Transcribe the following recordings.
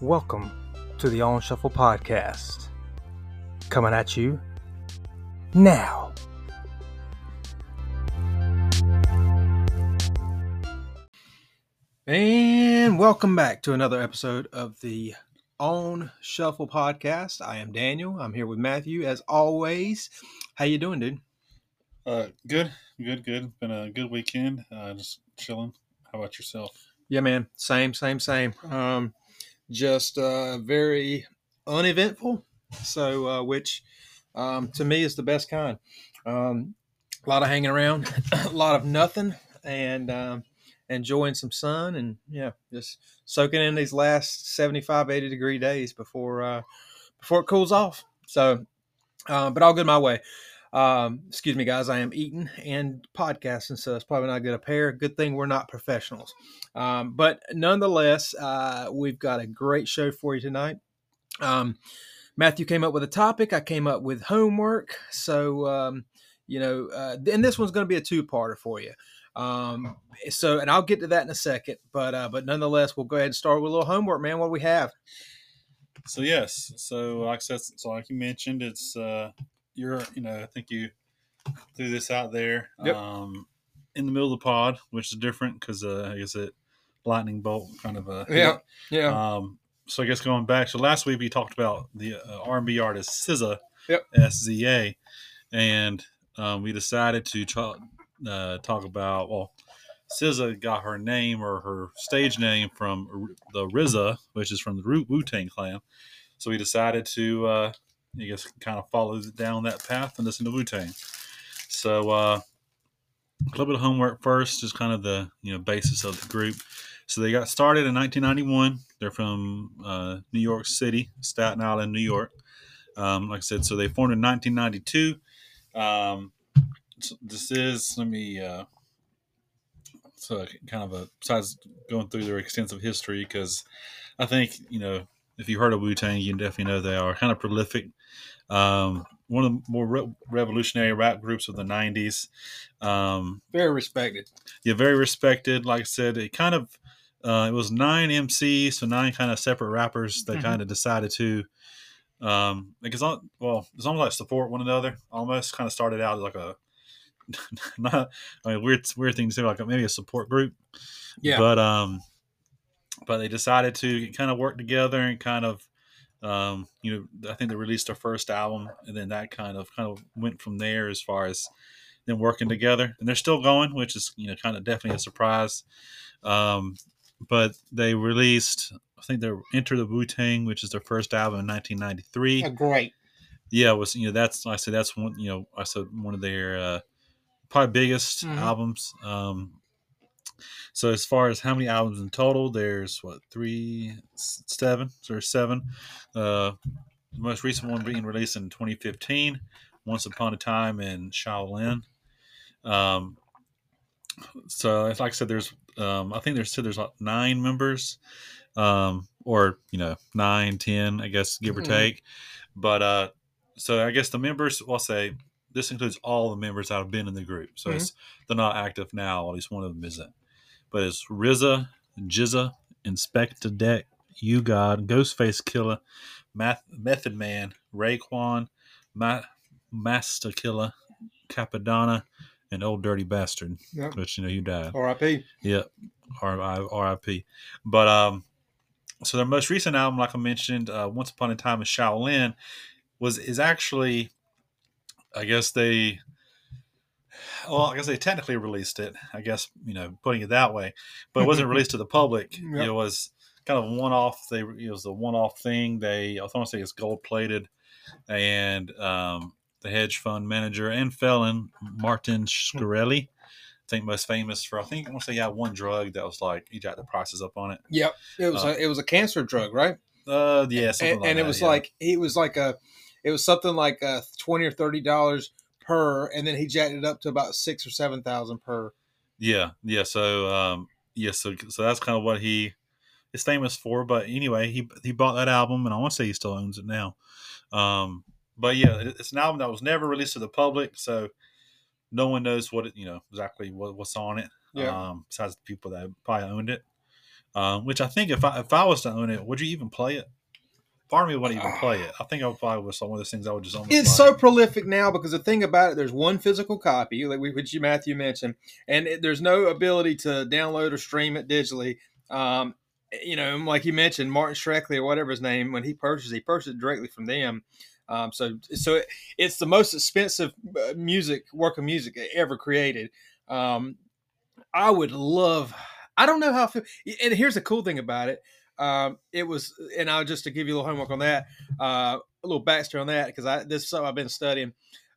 Welcome to the On Shuffle Podcast. Coming at you now. And welcome back to another episode of the On Shuffle Podcast. I am Daniel. I'm here with Matthew as always. How you doing, dude? Uh, good, good, good. Been a good weekend. Uh, just chilling. How about yourself? Yeah, man. Same, same, same. Um, just uh, very uneventful. So, uh, which um, to me is the best kind. Um, a lot of hanging around, a lot of nothing, and um, enjoying some sun, and yeah, just soaking in these last 75, 80 degree days before uh, before it cools off. So, uh, but all good my way. Um, excuse me, guys. I am eating and podcasting, so it's probably not a good a pair. Good thing we're not professionals. Um, but nonetheless, uh, we've got a great show for you tonight. Um, Matthew came up with a topic. I came up with homework. So, um, you know, uh, and this one's going to be a two-parter for you. Um, so, and I'll get to that in a second. But, uh, but nonetheless, we'll go ahead and start with a little homework, man. What do we have? So yes, so like I said, so like you mentioned, it's uh, you're you know I think you threw this out there Yep. um, in the middle of the pod, which is different because uh, I guess it lightning bolt kind of a Yeah, yeah. Um, so I guess going back, so last week we talked about the uh, R&B artist SZA, Yep. S-Z-A, and um, we decided to talk, uh, talk about well, SZA got her name or her stage name from the RZA, which is from the Wu Tang Clan. So we decided to, uh, I guess, kind of follows it down that path and listen to Wu Tang. So uh, a little bit of homework first, just kind of the you know basis of the group. So they got started in 1991. They're from uh, New York City, Staten Island, New York. Um, like I said, so they formed in 1992. Um, so this is let me uh, so kind of a besides going through their extensive history because I think you know if you heard of Wu Tang, you definitely know they are kind of prolific. Um, one of the more re- revolutionary rap groups of the 90s. Um, Very respected. yeah, very respected. Like I said, it kind of uh, it was nine MCs, so nine kind of separate rappers that Mhm. kind of decided to um like it's all well, it's almost like support one another. Almost kind of started out like a not I mean weird weird thing to say like maybe a support group. Yeah. But um but they decided to kind of work together and kind of um you know I think they released their first album and then that kind of kind of went from there as far as them working together and they're still going which is you know kind of definitely a surprise um but they released i think they're enter the wu-tang which is their first album in 1993 great. yeah it was you know that's i said that's one you know i said one of their uh probably biggest Mhm. albums um so as far as how many albums in total there's what three seven? Or seven? Uh the most recent one being released in 2015 once upon a time in shaolin. Um so like i said there's um i think there's said there's like nine members um or you know nine ten i guess give or Mhm. take. But uh so i guess the members I'll say this includes all the members that have been in the group. So it's they're not active now at least one of them isn't but it's RZA, GZA, Inspectah Deck, U-God, Ghostface Killah, Math, Method Man, Raekwon, Ma- Masta Killa, Cappadonna, and Old Dirty Bastard, Yep. which you know you died. R.I.P. Yep. R.I.P. But um, so their most recent album, like I mentioned, uh, Once Upon a Time in Shaolin, was is actually, I guess they, well, I guess they technically released it. I guess you know, putting it that way, but it wasn't released to the public. Yep. It was kind of one off. They it was a one off thing. They I want to say it's gold plated, and um, the hedge fund manager and felon Martin Shkreli. I think most famous for I think I want to say he had one drug that was like he jacked the prices up on it. Yep. It was Uh, a, it was a cancer drug, right? Uh, yeah, something and, like and it that, was yeah. like it was like a it was something like uh twenty or thirty dollars per, and then he jacked it up to about six or seven thousand per. yeah, yeah. So um, yeah, so so that's kind of what he is famous for. But anyway, he he bought that album, and I want to say he still owns it now. Um, but yeah, it's an album that was never released to the public, so no one knows what it you know exactly what, what's on it. Yeah. Um, besides the people that probably owned it. uh, which I think if I if I was to own it, would you even play it? Part of me wouldn't even play it. I think I would probably with some of those things I would just almost. It's so prolific now because the thing about it, there's one physical copy, like we, which you Matthew mentioned, and it, there's no ability to download or stream it digitally. Um, you know, like you mentioned, Martin Shkreli or whatever his name, when he purchased, he purchased it directly from them. Um, so, so it, it's the most expensive uh, music work of music ever created. Um, I would love. I don't know how. And here's the cool thing about it. Um, it was, and I'll just to give you a little homework on that, uh, a little backstory on that because I this is something I've been studying.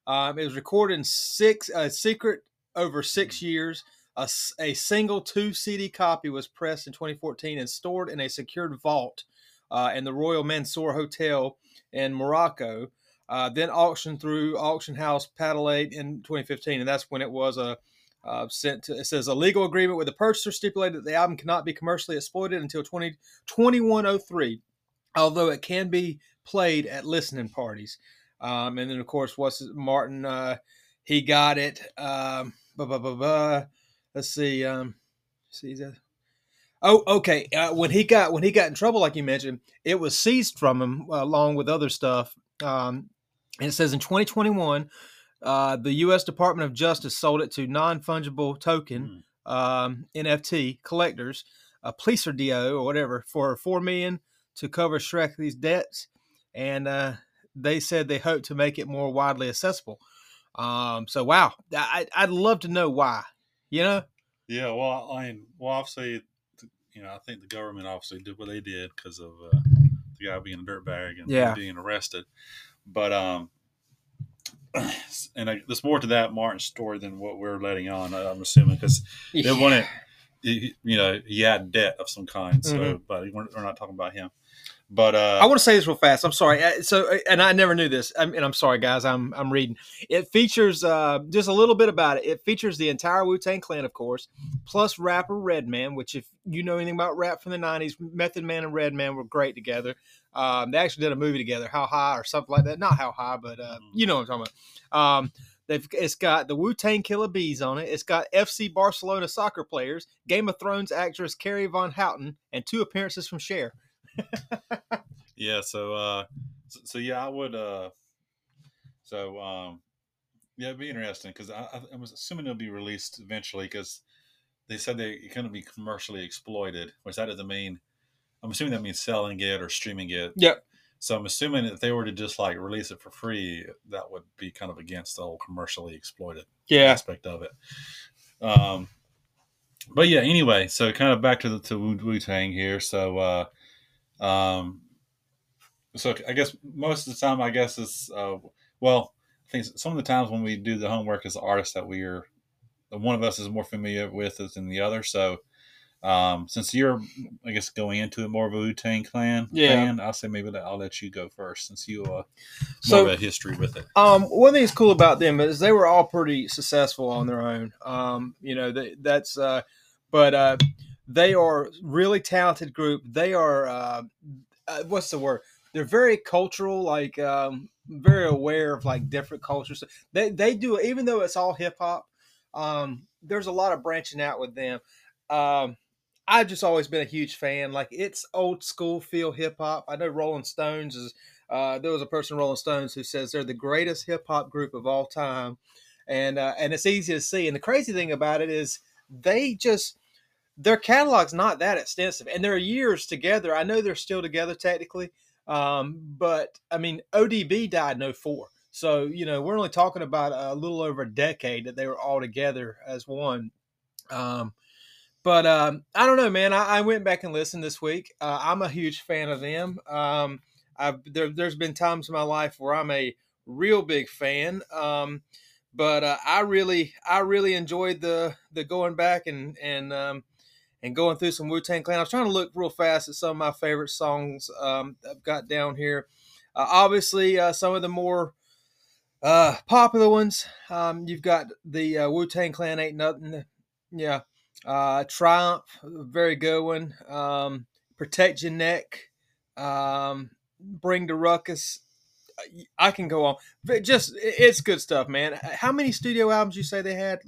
Um, it was recorded in six uh, secret over six years. A single two CD copy was pressed in 2014 and stored in a secured vault uh, in the Royal Mansour Hotel in Morocco. Uh, then auctioned through auction house Paddle8 in 2015, and that's when it was uh, uh, sent to. It says a legal agreement with the purchaser stipulated that the album cannot be commercially exploited until 20, 2103, although it can be played at listening parties. Um, and then of course, what's Martin? Uh, he got it. Um, blah, blah, blah, blah. Let's see. Um, see that. Oh, okay. Uh, when he got when he got in trouble, like you mentioned, it was seized from him uh, along with other stuff. Um, and it says in 2021, uh, the U.S. Department of Justice sold it to non-fungible token um, NFT collectors, a PleasrDAO or whatever, for four million to cover Shkreli's debts, and uh, they said they hope to make it more widely accessible. Um, so wow, I, I'd love to know why. You know, Yeah, well, I mean, well, obviously, you know, I think the government obviously did what they did because of uh, the guy being a dirtbag and Yeah. being arrested. But um, and I, there's more to that Martin story than what we're letting on. I'm assuming because they wanted, you know, he had debt of some kind. So, Mhm. but we're, we're not talking about him. But uh, I want to say this real fast. I'm sorry. Uh, So, uh, and I never knew this. I'm, and I'm sorry, guys. I'm I'm reading. It features uh, just a little bit about it. It features the entire Wu Tang Clan, of course, plus rapper Redman. Which, if you know anything about rap from the '90s, Method Man and Redman were great together. Um, they actually did a movie together, How High or something like that. Not How High, but uh, you know what I'm talking about. Um, they've it's got the Wu Tang Killer Bees on it. It's got FC Barcelona soccer players, Game of Thrones actress Carrie Von Houten, and two appearances from Cher. yeah, so uh, so, so yeah, I would. Uh, so um, yeah, it'd be interesting because I, I, was assuming it'll be released eventually because they said they it couldn't be commercially exploited, which that doesn't mean. I'm assuming that means selling it or streaming it. Yep. So I'm assuming if they were to just like release it for free, that would be kind of against the whole commercially exploited Yeah. aspect of it. Um, but yeah, anyway, so kind of back to the to Wu Tang here. So, uh, um, so I guess most of the time, I guess it's uh, well, I think some of the times when we do the homework as artists that we are, one of us is more familiar with it than the other. So, um, since you're, I guess, going into it more of a Wu Tang Clan Yeah. fan, I'll say maybe that I'll let you go first since you uh, more So- of a history with it. Um, one thing that's cool about them is they were all pretty successful on their own. Um, you know, they, that's, uh, but uh, they are really talented group. They are, uh, uh, what's the word? They're very cultural, like um, very aware of like different cultures. They they do even though it's all hip hop. Um, there's a lot of branching out with them. Um, I've just always been a huge fan. Like it's old school feel hip hop. I know Rolling Stones is uh, there was a person Rolling Stones who says they're the greatest hip hop group of all time, and uh, and it's easy to see. And the crazy thing about it is they just their catalog's not that extensive, and they're years together. I know they're still together technically, um, but I mean ODB died in 04. so you know we're only talking about a little over a decade that they were all together as one. Um, but um, I don't know, man. I, I went back and listened this week. Uh, I'm a huge fan of them. Um, there, there's been times in my life where I'm a real big fan. Um, but uh, I really, I really enjoyed the the going back and and um, and going through some Wu Tang Clan. I was trying to look real fast at some of my favorite songs um, I've got down here. Uh, obviously, uh, some of the more uh, popular ones. Um, you've got the uh, Wu Tang Clan ain't nothing. Yeah, uh, Triumph, very good one. Um, Protect Your Neck. Um, Bring the Ruckus. I can go on. But Just it's good stuff, man. How many studio albums you say they had?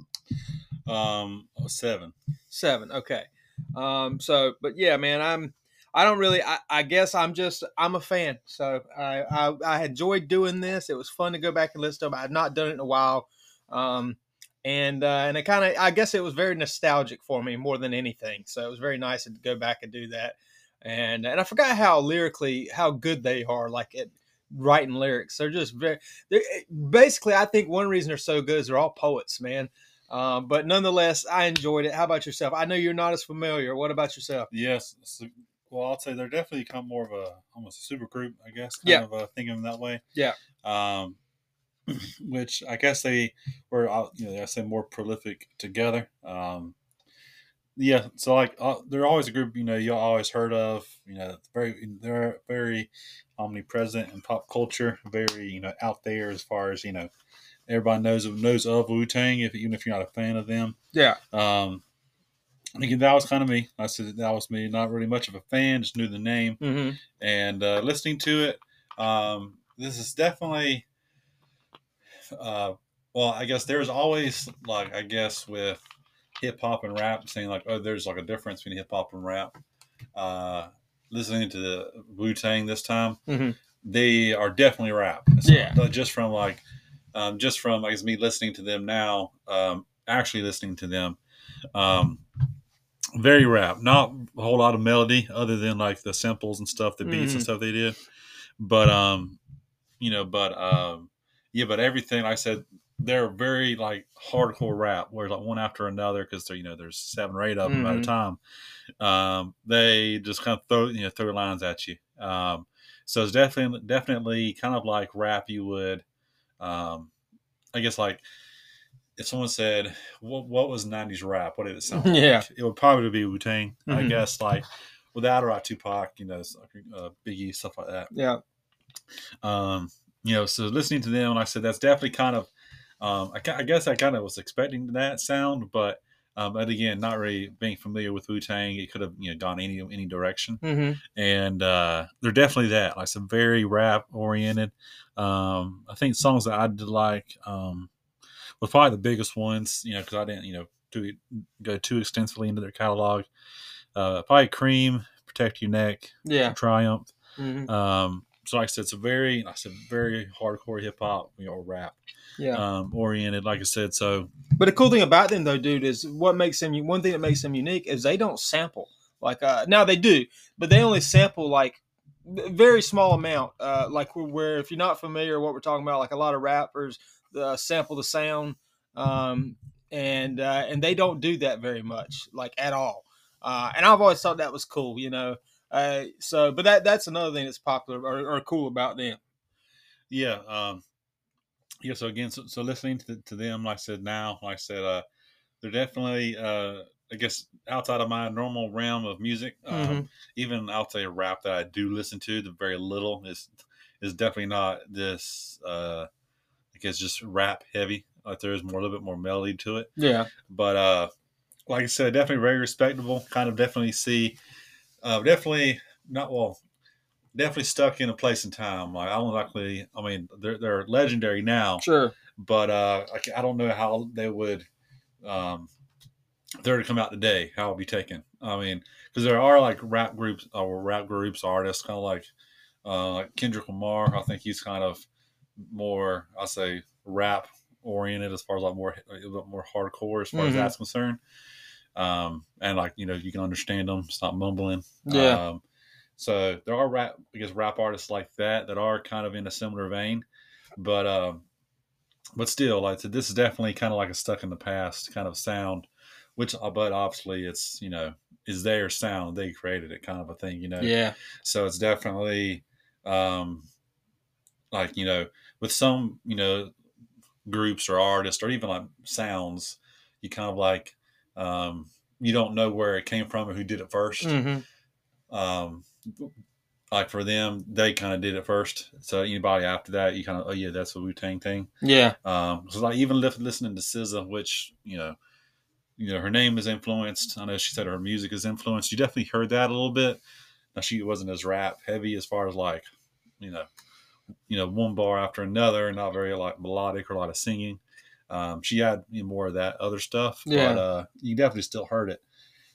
Um, seven. Seven. Okay. Um, so, but yeah, man, I'm. I don't really. I, I guess I'm just. I'm a fan. So I, I I enjoyed doing this. It was fun to go back and listen to them. I had not done it in a while. Um, and uh, and it kind of I guess it was very nostalgic for me more than anything. So it was very nice to go back and do that. And and I forgot how lyrically how good they are. Like it writing lyrics. They're just very. They're, basically, I think one reason they're so good is they're all poets, man. Um, but nonetheless, I enjoyed it. How about yourself? I know you're not as familiar. What about yourself? Yes. Well, I'd say they're definitely kind of more of a almost a super group, I guess. Kind Yeah. of uh, thinking that way. Yeah. Um, which I guess they were, uh, you know, I say more prolific together. Um, yeah. So like, uh, they're always a group, you know, you always heard of. You know, very they're very omnipresent in pop culture. Very, you know, out there as far as you know. Everybody knows of knows of Wu Tang, if even if you're not a fan of them. Yeah. Um, again, that was kind of me. I said that was me. Not really much of a fan, just knew the name Mm-hmm. and uh, listening to it. Um, this is definitely, uh, well, I guess there's always like I guess with hip hop and rap, saying like, oh, there's like a difference between hip hop and rap. Uh, listening to the Wu Tang this time, Mhm. they are definitely rap. Yeah. just from like, um, just from I guess me listening to them now, um, actually listening to them, um, very rap. Not a whole lot of melody other than like the samples and stuff, the beats and Mhm. stuff they did. But um, you know, but um, yeah, but everything like I said, they're very like hardcore rap, where like one after another because they're you know there's seven or eight of them at a time. Um, they just kind of throw you know throw lines at you. Um, so it's definitely definitely kind of like rap you would, um, I guess like if someone said what what was '90s rap, what did it sound like? Yeah. it would probably be Wu Tang, I Mhm. guess. Like without or out Tupac, you know, uh, Biggie stuff like that Yeah. um, you know, so listening to them, like I said, that's definitely kind of, um, I, I guess I kind of was expecting that sound, but, um, but again, not really being familiar with Wu Tang, it could have you know gone any any direction, Mm-hmm. and uh, they're definitely that, like some very rap oriented. Um, I think songs that I did like um, was probably the biggest ones, you know, because I didn't you know do go too extensively into their catalog. Uh, probably Cream, Protect Your Neck, Yeah. Triumph. Mhm. Um, so like I said, it's a very, like I said, very hardcore hip hop, you know, or rap Yeah. um, oriented. Like I said, so But the cool thing about them, though, dude, is what makes them. One thing that makes them unique is they don't sample. Like uh, now they do, but they only sample like very small amount. Uh, like where, where if you're not familiar with what we're talking about, like a lot of rappers uh, sample the sound, um, and uh, and they don't do that very much, like at all. Uh, and I've always thought that was cool, you know. Uh, so, but that that's another thing that's popular or, or cool about them. yeah, um, yeah. So again, so, so listening to, to them, like I said, now, like I said, uh, they're definitely, uh, I guess, outside of my normal realm of music. Um, Mhm. Even outside of rap that I do listen to, the very little is is definitely not this. Uh, I guess just rap heavy. Like there is more a little bit more melody to it. Yeah, but uh like i said definitely very respectable kind of definitely see uh definitely not well definitely stuck in a place in time like i don't likely i mean they're, they're legendary now sure. but uh I, I don't know how they would um they're to come out today how it would be taken i mean because there are like rap groups or rap groups artists kind of like uh kendrick lamar i think he's kind of more i say rap oriented as far as like more a little more hardcore as far as Mhm. that's concerned um and like you know you can understand them it's not mumbling Yeah. um so there are rap i guess rap artists like that that are kind of in a similar vein but um but still like so this is definitely kind of like a stuck in the past kind of sound which uh, but obviously it's you know is their sound they created it kind of a thing you know Yeah. so it's definitely um like you know with some you know groups or artists or even like sounds you kind of like um you don't know where it came from or who did it 1st hmm um like for them they kind of did it first. So anybody after that you kind of oh yeah that's a wu-tang thing. Yeah. um so like even li- listening to SZA, which you know you know her name is influenced. I know she said her music is influenced. You definitely heard that a little bit. Now she wasn't as rap heavy as far as like you know you know one bar after another not very like melodic or a lot of singing um she had you know, more of that other stuff Yeah. but uh you definitely still heard it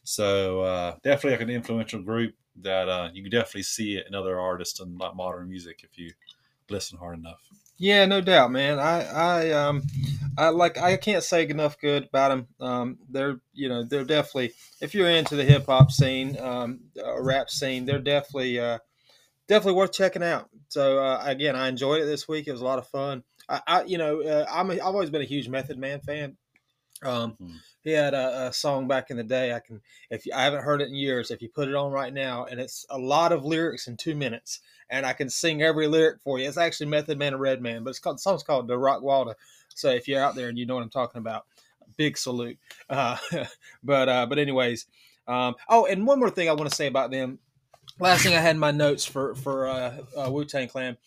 So uh, definitely like an influential group that uh, you can definitely see it in other artists and like modern music if you listen hard enough. Yeah, no doubt, man. I, I, um, I like. I can't say enough good about them. Um, they're, you know, they're definitely. If you're into the hip hop scene, um, uh, rap scene, they're definitely, uh, definitely worth checking out. So uh, again, I enjoyed it this week. It was a lot of fun. I, I you know, uh, I'm. A, I've always been a huge Method Man fan. Um, Hmm. he had a, a song back in the day. I can, if you, I haven't heard it in years, if you put it on right now, and it's a lot of lyrics in two minutes, and I can sing every lyric for you. It's actually Method Man and Redman, but it's called the song's called "Da Rockwilder." So if you're out there and you know what I'm talking about, big salute. Uh, but uh, but anyways, um, oh, and one more thing I want to say about them. Last thing I had in my notes for for uh, uh, Wu Tang Clan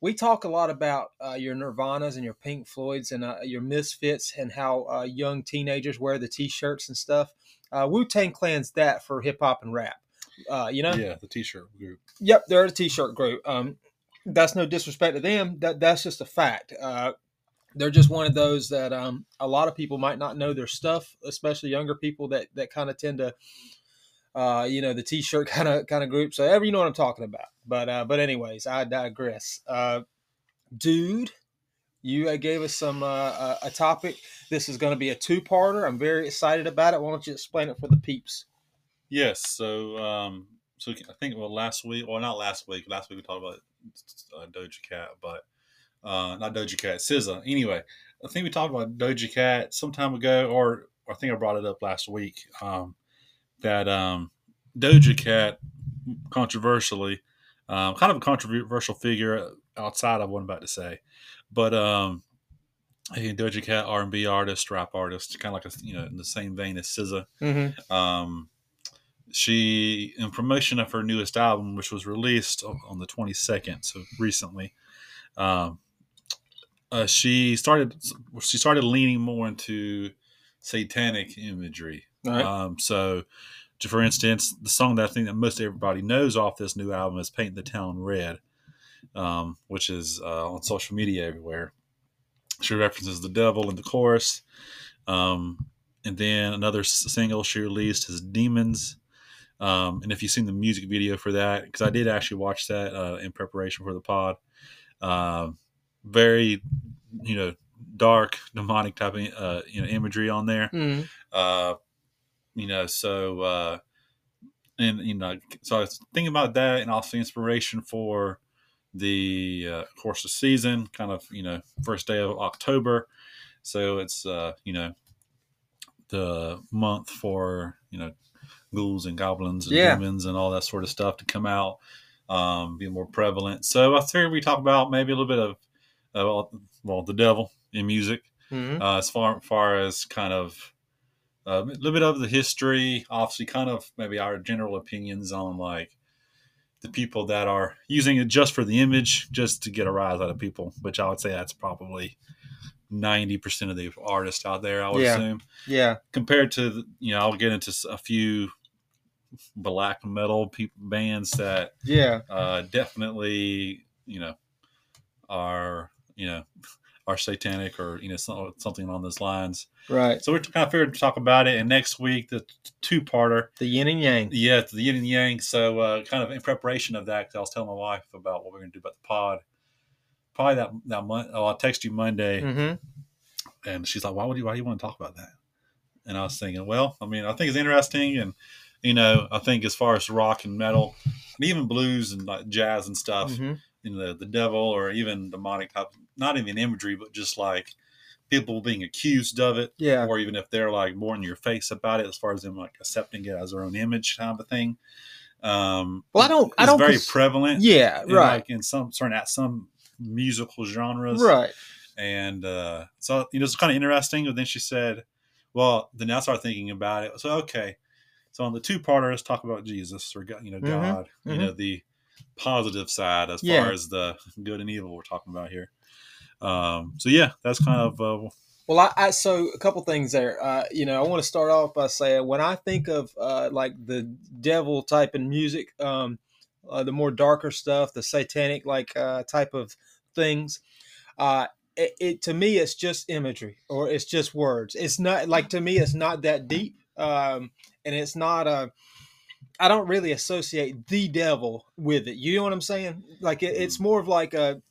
we talk a lot about uh, your Nirvanas and your Pink Floyds and uh, your Misfits and how uh, young teenagers wear the T-shirts and stuff. Uh, Wu Tang Clan's that for hip hop and rap. Uh, you know, Yeah, the T-shirt group. yep, they're a T-shirt group. Um, that's no disrespect to them. That that's just a fact. Uh, they're just one of those that um, a lot of people might not know their stuff, especially younger people that that kind of tend to. Uh, you know the t-shirt kind of kind of group so ever you know what i'm talking about but uh but anyways i digress uh dude you uh, gave us some uh, uh, a topic this is going to be a two-parter i'm very excited about it why don't you explain it for the peeps Yes. So, um, so I think well, last week, well, not last week. Last week we talked about uh, Doja Cat, but uh, not Doja Cat, SZA. Anyway, I think we talked about Doja Cat some time ago, or, or I think I brought it up last week. Um, that um, Doja Cat, controversially, um, kind of a controversial figure outside of what I'm about to say, but um, Doja Cat R and B artist, rap artist, kind of like a you know in the same vein as SZA mm-hmm. um, she in promotion of her newest album which was released on the 22nd so recently um, uh, she started she started leaning more into satanic imagery right. Um, so for instance the song that i think that most everybody knows off this new album is paint the town red um, which is uh, on social media everywhere. She references the devil in the chorus. Um, and then another single she released is demons. Um, and if you've seen the music video for that because i did actually watch that uh, in preparation for the pod um, very you know dark demonic type of uh, you know imagery on there. Mm-hmm. You know, so uh, and you know, so I was thinking about that, and also inspiration for the uh, of course the season, kind of you know, first day of October. So it's uh, you know, the month for you know, ghouls and goblins and Yeah. demons and all that sort of stuff to come out, um, be more prevalent. So I figured we talk about maybe a little bit of, well, the devil in music Mm-hmm. uh, as far far as kind of a little bit of the history, obviously, kind of maybe our general opinions on like the people that are using it just for the image, just to get a rise out of people, which I would say that's probably ninety percent of the artists out there. I would Yeah. assume yeah compared to you know I'll get into a few black metal people bands that yeah uh, definitely you know are you know are satanic or you know something along those lines. right So we're kind of figured to talk about it. And next week, the two parter, the yin and yang yeah, the yin and yang. So uh, kind of in preparation of that, 'cause I was telling my wife about what we're going to do about the pod. Probably that that month. Oh, I'll text you Monday, mm-hmm. and she's like, "Why would you? Why do you want to talk about that?" And I was thinking, well, I mean, I think it's interesting, and you know, I think as far as rock and metal, and even blues and like jazz and stuff, Mm-hmm. You know, the devil or even demonic type, not even imagery, but just like people being accused of it yeah. or even if they're like more in your face about it as far as them like accepting it as their own image kind of thing. Um Well, I don't- I don't very cons- prevalent yeah in, right. like in some certain at some musical genres. Right. And uh so you know it's kind of interesting but then she said well then i started thinking about it. So okay. So on the two parter let's talk about jesus or God- you know Mhm, god mhm. you know the positive side as Yeah. far as the good and evil we're talking about here um so yeah that's kind of uh Well, I, I so a couple things there. Uh, you know, I want to start off by saying when I think of uh, like the devil type in music, um, uh, the more darker stuff, the satanic like uh, type of things, uh, it, it to me it's just imagery or it's just words. It's not like to me it's not that deep. Um, and it's not a. I don't really associate the devil with it. You know what I'm saying? Like it, it's more of like a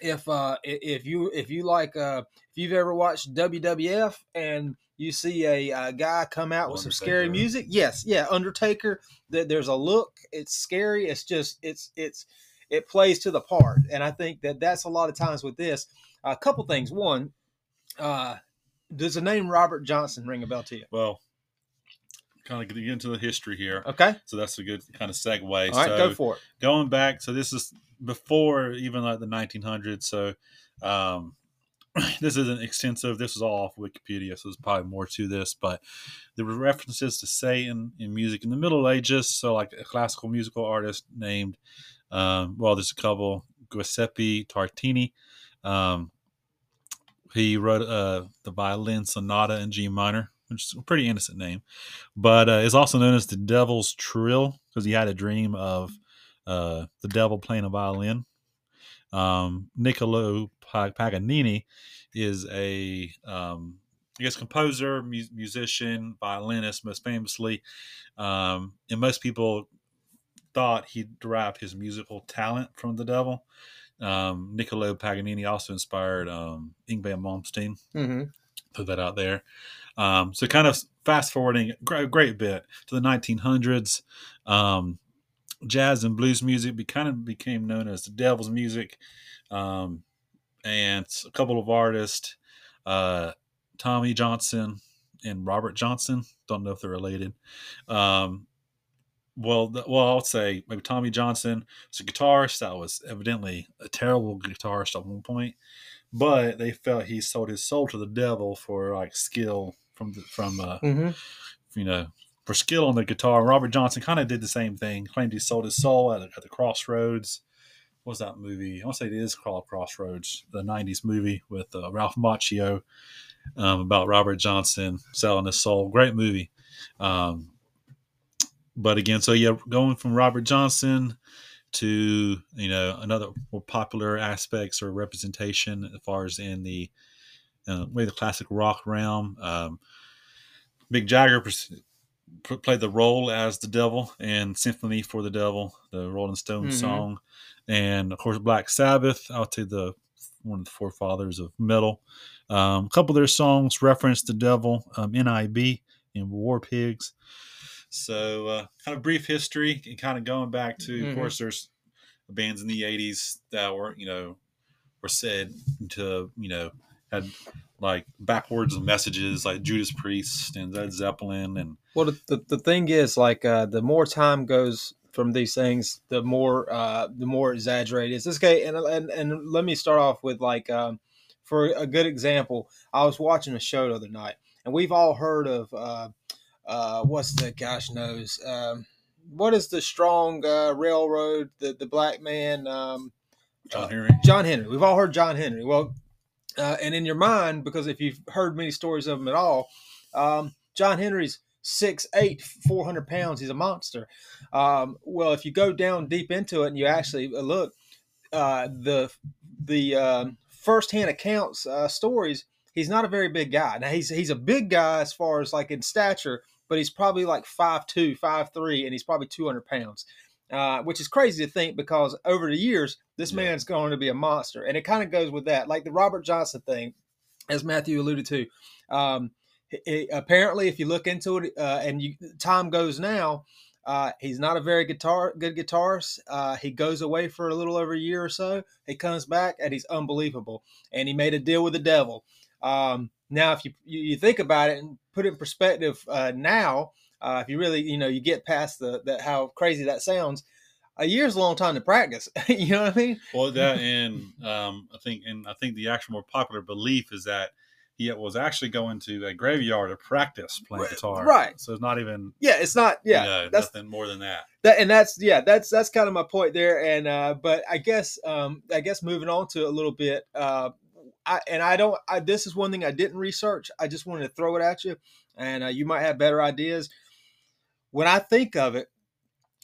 if uh if you if you like uh if you've ever watched WWF and you see a, uh guy come out with some scary music, yes, yeah, Undertaker. That there's a look. It's scary. It's just it's it's it plays to the part, and I think that that's a lot of times with this. A couple things. One, uh, does the name Robert Johnson ring a bell to you? Well, kind of get into the history here. Okay, So that's a good kind of segue. all right, so go for it. going back, so this is before even like the 1900s. So um, this isn't extensive. This is all off Wikipedia, so there's probably more to this. But there were references to Satan in music in the Middle Ages. So like a classical musical artist named, um, well, there's a couple, Giuseppe Tartini. Um, he wrote uh, the violin sonata in G minor, which is a pretty innocent name, but uh, is also known as the Devil's Trill because he had a dream of uh, the devil playing a violin. Um, Niccolo Paganini is a, um, I guess, composer, mu- musician, violinist, most famously. Um, and most people thought he derived his musical talent from the devil. Um, Niccolo Paganini also inspired um, Yngwie Malmsteen Mm-hmm. put that out there. Um, so kind of fast forwarding a great, bit to the 1900s, um, jazz and blues music be, kind of became known as the devil's music. Um, and a couple of artists, uh, Tommy Johnson and Robert Johnson, don't know if they're related. Um, well, the, well, I'll say maybe Tommy Johnson was a guitarist that was evidently a terrible guitarist at one point but they felt he sold his soul to the devil for like skill from the, from uh, Mm-hmm. you know for skill on the guitar. Robert Johnson kind of did the same thing. Claimed he sold his soul at, at the Crossroads. What was that movie? I want to say it is called Crossroads, the '90s movie with uh, Ralph Macchio um, about Robert Johnson selling his soul. Great movie. Um, but again, so yeah, going from Robert Johnson to you know another more popular aspects or representation as far as in the uh, maybe the classic rock realm. Um, Mick Jagger pers- played the role as the devil in Symphony for the Devil, the Rolling Stones Mhm. song, and of course Black Sabbath. I would say the one of the forefathers of metal. Um, a couple of their songs reference the devil, um, NIB and War Pigs. So, uh, kind of brief history and kind of going back to, Mhm. of course, there's bands in the 80s that were, you know, were said to, you know, had like backwards messages like Judas Priest and Led Zeppelin and Well, the, the, the thing is, like, uh, the more time goes from these things, the more uh, the more exaggerated it's. This guy, and, and and let me start off with like, um, for a good example, I was watching a show the other night, and we've all heard of uh, uh, what's the gosh knows, um, what is the strong uh, railroad, the the black man, um, John Uh, Henry. John Henry. We've all heard John Henry. Well, uh, and in your mind, because if you've heard many stories of him at all, um, John Henry's six eight, four hundred pounds. He's a monster. Um, well, if you go down deep into it and you actually look, uh, the the um, firsthand accounts uh, stories, he's not a very big guy. Now he's he's a big guy as far as like in stature, but he's probably like five two, five three, and he's probably two hundred pounds. Uh, which is crazy to think because over the years, this Yeah. man's going to be a monster. And it kind of goes with that, like the Robert Johnson thing, as Matthew alluded to. Um, he- apparently, if you look into it uh, and you, time goes now, uh, he's not a very guitar good guitarist. Uh, he goes away for a little over a year or so. He comes back and he's unbelievable. And he made a deal with the devil. Um, now, if you, you you think about it and put it in perspective, uh, now uh, if you really you know you get past the that how crazy that sounds, a year's a long time to practice. you know what I mean? Well, that and um, I think, and I think the actual more popular belief is that he was actually going to a graveyard to practice playing guitar. right. So it's not even, Yeah, it's not. Yeah, you know, that's nothing more than that. that and that's yeah that's that's kind of my point there and uh but i guess um i guess moving on to a little bit uh I, and I don't. I, this is one thing I didn't research. I just wanted to throw it at you, and uh, you might have better ideas. When I think of it,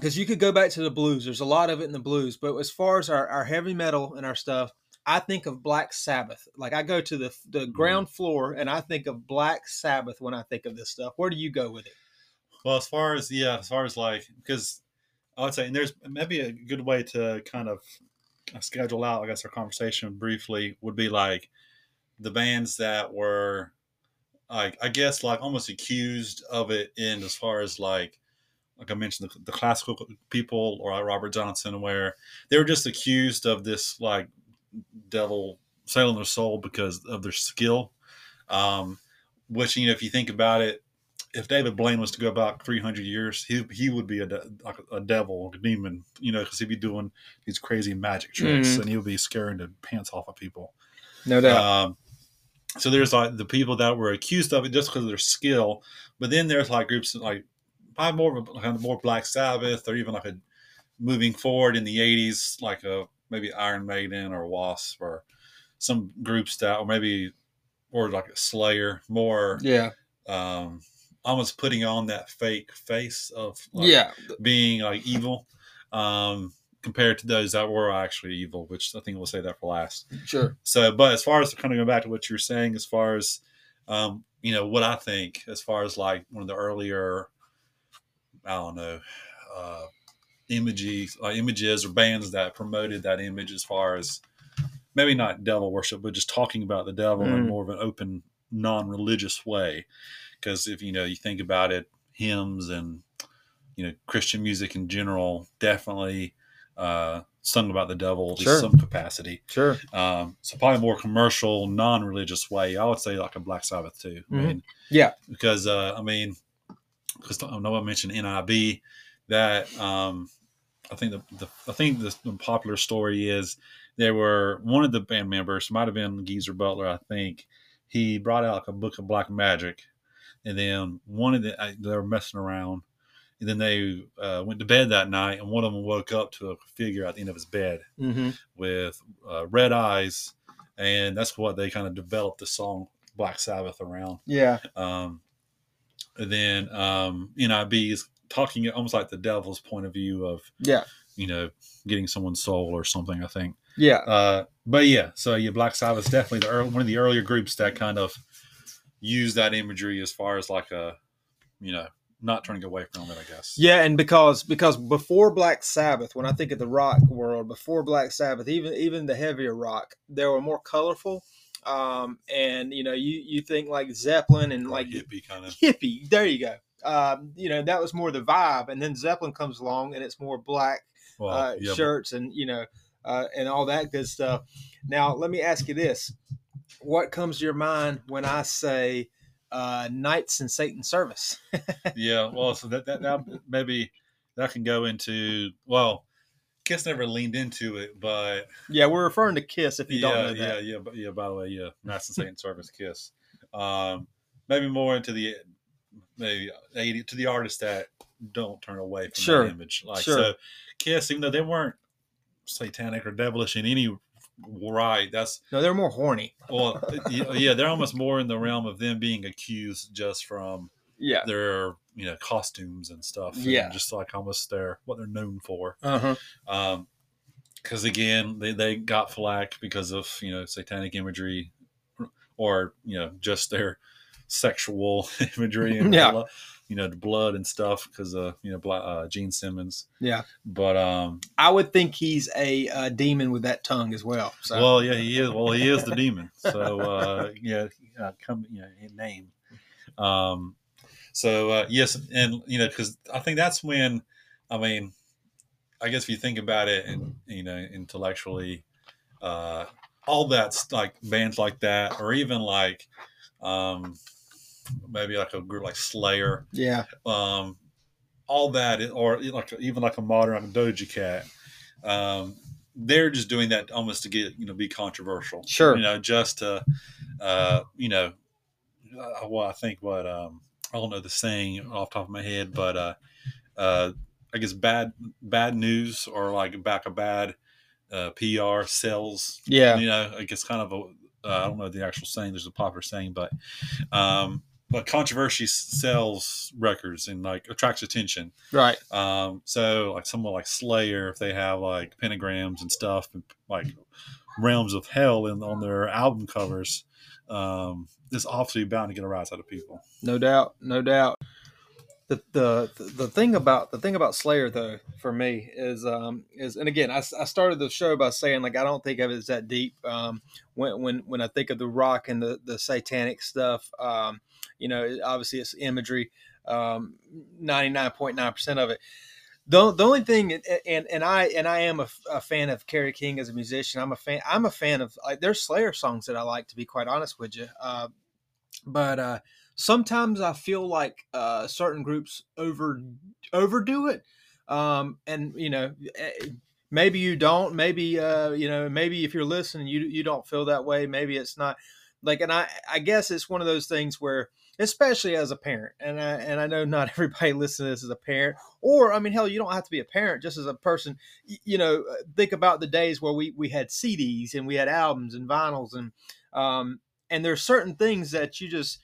because you could go back to the blues. There's a lot of it in the blues, but as far as our, our heavy metal and our stuff, I think of Black Sabbath. Like I go to the the mm-hmm. ground floor and I think of Black Sabbath when I think of this stuff. Where do you go with it? Well, as far as yeah, as far as like because I would say, and there's maybe a good way to kind of uh, schedule out, I guess, our conversation briefly would be like the bands that were like I guess like almost accused of it in as far as like like I mentioned the, the classical people or Robert Johnson where they were just accused of this like devil selling their soul because of their skill. Um, which you know, if you think about it, if David Blaine was to go back 300 years, he he would be a de- like a devil, a demon, you know, because he'd be doing these crazy magic tricks Mhm. and he would be scaring the pants off of people. No doubt. Um, so there's like the people that were accused of it just because of their skill, but then there's like groups like probably more of a, kind of more Black Sabbath or even like a moving forward in the 80s, like a maybe Iron Maiden or Wasp or some groups that or maybe or like a Slayer, more yeah. um, almost putting on that fake face of like, yeah. being like evil um, compared to those that were actually evil, which I think we'll say that for last. Sure. So, but as far as kind of going back to what you were saying, as far as um, you know, what I think, as far as like one of the earlier, I don't know, uh, images, uh, images or bands that promoted that image, as far as maybe not devil worship, but just talking about the devil in Mhm. more of an open, non-religious way. Because if you know, you think about it, hymns and you know, Christian music in general definitely uh, sung about the devil to Sure. some capacity. Sure. Um, so probably more commercial, non-religious way. I would say like a Black Sabbath too. I Mhm. mean, Yeah. because uh, I mean, because I know I mentioned NIB that um, I think the, the I think the, the popular story is there were one of the band members might have been Geezer Butler. I think he brought out like a book of black magic, and then one of the they were messing around. And then they uh, went to bed that night, and one of them woke up to a figure at the end of his bed Mm-hmm. with uh, red eyes, and that's what they kind of developed the song Black Sabbath around. Yeah. Um, and then um, NIB is talking almost like the devil's point of view of Yeah. you know getting someone's soul or something. I think, Yeah. uh, but yeah, so yeah, Black Sabbath is definitely the early, one of the earlier groups that kind of use that imagery as far as like a you know not turning away from it. I guess. Yeah, and because because before Black Sabbath, when I think of the rock world, before Black Sabbath, even even the heavier rock, they were more colorful. Um, and you know, you you think like Zeppelin and like like hippie kind of. hippie. There you go. Um, you know, that was more the vibe, and then Zeppelin comes along, and it's more black Well, uh, yeah, shirts and you know, uh, and all that good stuff. Now, let me ask you this: What comes to your mind when I say uh, "Knights in Satan's Service"? yeah well so that, that that maybe that can go into well kiss never leaned into it but yeah, we're referring to Kiss. If you yeah don't know yeah that, yeah but yeah by the way yeah mass and satan service kiss um maybe more into the maybe 80 to the artists that don't turn away from Sure. that image like Sure. so kiss even though they weren't satanic or devilish in any right that's no, they're more horny. well yeah, yeah they're almost more in the realm of them being accused just from Yeah. their you know costumes and stuff. and Yeah. just like almost their what they're known for. Uh huh. Um, because again, they they got flack because of you know satanic imagery, or you know just their sexual imagery and Yeah. blo- you know the blood and stuff because of you know uh, Gene Simmons. Yeah. But um, I would think he's a, uh demon with that tongue as well. So well, yeah, he is. Well, he is the demon. So uh, yeah, uh, come you know in name. Um, so uh, yes, and you know because I think that's when I mean, I guess if you think about it and you know intellectually, uh, all that's like bands like that, or even like um, maybe like a group like Slayer, yeah, um, all that, or like even like a modern like a Doja Cat, um, they're just doing that almost to get you know be controversial. Sure. you know, just to uh, you know, uh, well, I think what um, I don't know the saying off the top of my head, but uh, uh, I guess bad bad news or like back a bad uh, PR sells yeah, you know, I guess kind of a, uh, I don't know the actual saying. There's a popular saying, but, um, but controversy sells records and like attracts attention. right. Um, so like someone like Slayer, if they have like pentagrams and stuff, and like realms of hell in on their album covers, um, it's obviously bound to get a rise out of people. No doubt, no doubt. the, the the thing about the thing about Slayer though for me is um is and again I, I started the show by saying like I don't think of it as that deep um when when when I think of the rock and the the satanic stuff um you know obviously it's imagery um 99.9% of it the, the only thing and and I and I am a, a, fan of Kerry King as a musician. I'm a fan. I'm a fan of like there's Slayer songs that I like to be quite honest with you. Uh, but uh, sometimes I feel like uh, certain groups over overdo it. Um, and you know, eh, maybe you don't. Maybe uh, you know, maybe if you're listening, you you don't feel that way. Maybe it's not like, and I I guess it's one of those things where especially as a parent. And I, and I know not everybody listening to this is a parent, or I mean, hell, you don't have to be a parent. Just as a person, you know, uh, think about the days where we we had CDs and we had albums and vinyls, and um, and there's certain things that you just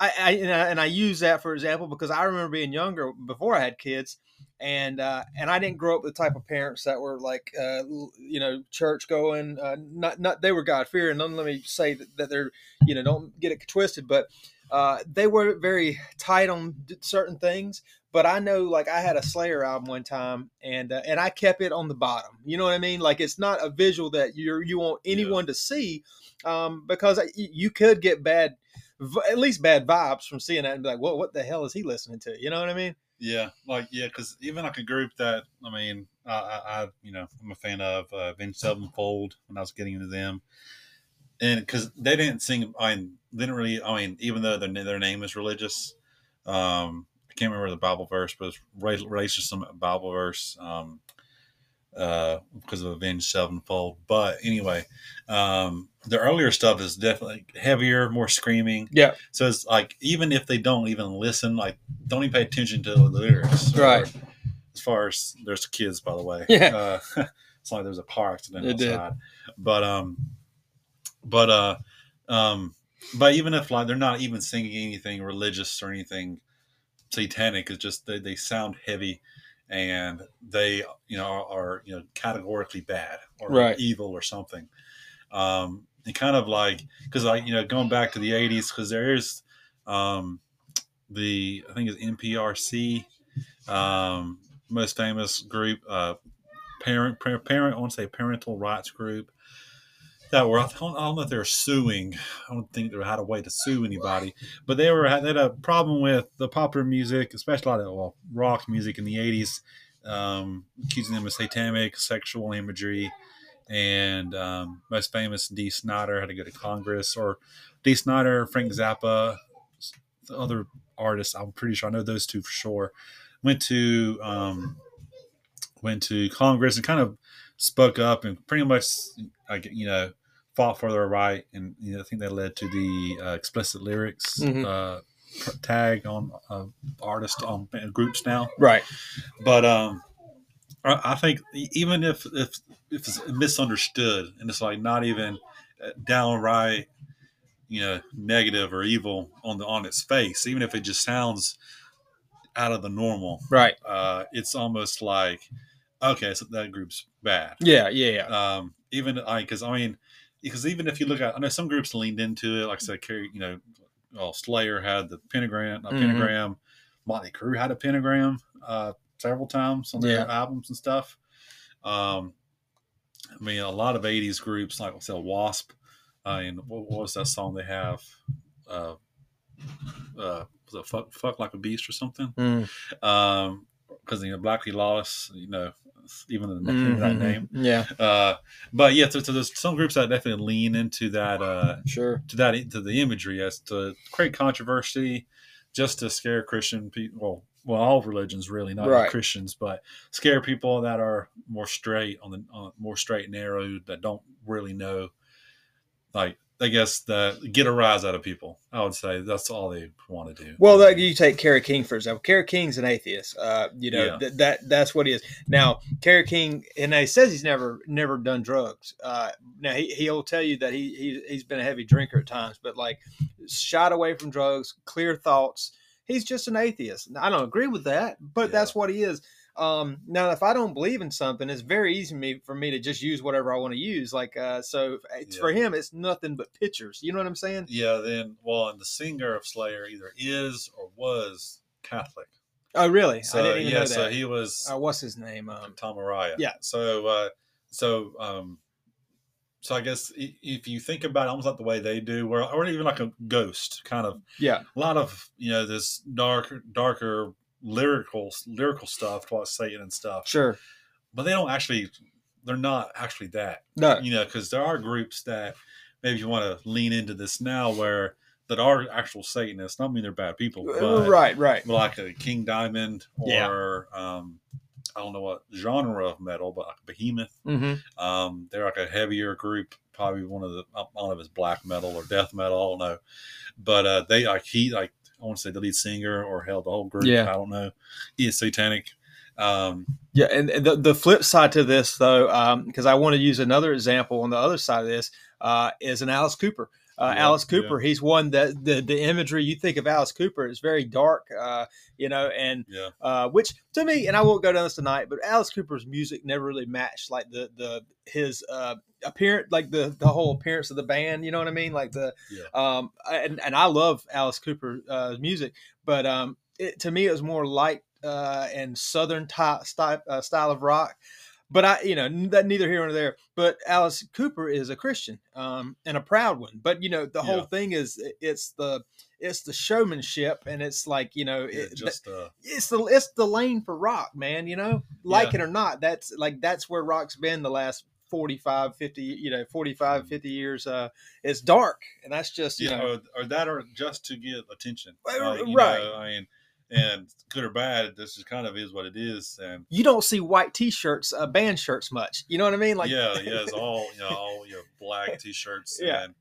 I, I, and I and I use that for example because I remember being younger before I had kids, and uh, and I didn't grow up with the type of parents that were like uh, you know church going. Uh, not not they were God fearing. Let me say that, that they're you know don't get it twisted, but uh, they were very tight on certain things, but I know like I had a Slayer album one time, and uh, and I kept it on the bottom. You know what I mean? Like it's not a visual that you you want anyone yeah. to see, um, because you could get bad, at least bad vibes from seeing that and be like, well, what the hell is he listening to? You know what I mean? Yeah, like yeah, because even like a group that I mean, I, I, I you know I'm a fan of uh, Avenged Sevenfold when I was getting into them and because they didn't sing, I mean, really. I mean, even though their their name is religious, um, I can't remember the Bible verse, but it's related to some Bible verse, um, uh, because of Avenged Sevenfold. But anyway, um, the earlier stuff is definitely heavier, more screaming. Yeah. So it's like even if they don't even listen, like don't even pay attention to the lyrics. Right. as far as there's kids, by the way. Yeah. Uh, it's like there's a car accident it outside. Did. But um but uh, um, but even if like they're not even singing anything religious or anything satanic, it's just they, they sound heavy and they you know are, are you know categorically bad or right. evil or something. Um, and kind of like because like you know going back to the 80s because there is um, the I think it's NPRC um, most famous group uh, parent parent I want to say parental rights group that were I don't, I don't know if they're suing. I don't think they had a way to sue anybody, but they were they had a problem with the popular music, especially a lot of well, rock music in the '80s, um, accusing them of satanic sexual imagery. And um, most famous, Dee Snider had to go to Congress, or Dee Snider, Frank Zappa, the other artists. I'm pretty sure I know those two for sure. Went to um, went to Congress and kind of spoke up and pretty much, you know, fought for their right, and you know, I think that led to the uh, explicit lyrics mm-hmm. uh, tag on uh, artists on groups now. Right. But um, I think even if if if it's misunderstood and it's like not even uh, downright, you know, negative or evil on the on its face, even if it just sounds out of the normal, right? Uh, it's almost like okay, so that group's bad. Yeah, yeah, yeah. Um, even I, because I mean, because even if you look at, I know some groups leaned into it. Like I said, Kerry, you know, well, Slayer had the pentagram, a mm-hmm. pentagram. Motley Crue had a pentagram uh, several times on their yeah. albums and stuff. Um, I mean, a lot of '80s groups, like I said, Wasp. I mean, what, what was that song they have? Uh, uh, was it fuck, fuck like a beast or something? Mm. Um, because you know, Blackie Lawless, you know, even the mm-hmm. that name. Yeah. Uh, but yeah, so, so, there's some groups that definitely lean into that. Uh, sure. To that to the imagery as to create controversy, just to scare Christian people. Well, well, all religions really, not right. Christians, but scare people that are more straight on the on, more straight and narrow that don't really know, like I guess that get a rise out of people. I would say that's all they want to do. Well, you take Kerry King for example. Kerry King's an atheist. Uh, you know yeah. th- that that's what he is. Now, Kerry King, and he says he's never never done drugs. Uh, now he he'll tell you that he, he he's been a heavy drinker at times, but like shied away from drugs, clear thoughts. He's just an atheist. I don't agree with that, but yeah. that's what he is. Um, now, if I don't believe in something, it's very easy for me, for me to just use whatever I want to use. Like, uh, so it's yeah. for him, it's nothing but pictures. You know what I'm saying? Yeah. Then, well, and the singer of Slayer either is or was Catholic. Oh, really? So I didn't even yeah, know so he was uh, what's his name? Um, Tom Araya. Yeah. So uh, so um, so I guess if you think about it, almost like the way they do, or or even like a ghost kind of yeah. a lot of you know this darker darker lyrical lyrical stuff towards Satan and stuff, Sure. but they don't actually they're not actually that No. you know because there are groups that maybe you want to lean into this now where that are actual Satanists. Not mean they're bad people, but right. Right. like a King Diamond Yeah. or um, I don't know what genre of metal, but like Behemoth. Mm-hmm. Um, they're like a heavier group, probably one of the I don't know if it's black metal or death metal. I don't know, but uh, they like he like I want to say the lead singer or hell the whole group. Yeah. I don't know. He is satanic. Um, Yeah, and and the, the flip side to this, though, because I want to use another example on the other side of this, uh, is an Alice Cooper. Uh, Yeah, Alice Cooper, he's one that the, the imagery you think of Alice Cooper is very dark, uh, you know, and yeah, uh, which to me, and I won't go down this tonight, but Alice Cooper's music never really matched like the the his uh, appearance, like the the whole appearance of the band. You know what I mean? Like the Yeah. um, and and I love Alice Cooper's uh, music, but um, it, to me it was more light uh, and southern type style, uh, style of rock. But I, you know, that neither here nor there. But Alice Cooper is a Christian, um, and a proud one. But you know, the whole Yeah. thing is it's the it's the showmanship, and it's like you know, yeah, it, just uh, it's the it's the lane for rock, man. You know, like Yeah. it or not, that's like that's where rock's been the last 45, 50, you know, 45, 50 years. Uh, it's dark, and that's just you yeah, know, or, or that or just to get attention, Uh, right. know, I mean, and good or bad, this is kind of is what it is, and you don't see white t-shirts, uh, band shirts much. You know what I mean? Like, yeah, yeah, it's all you know, all your black t-shirts, Yeah. and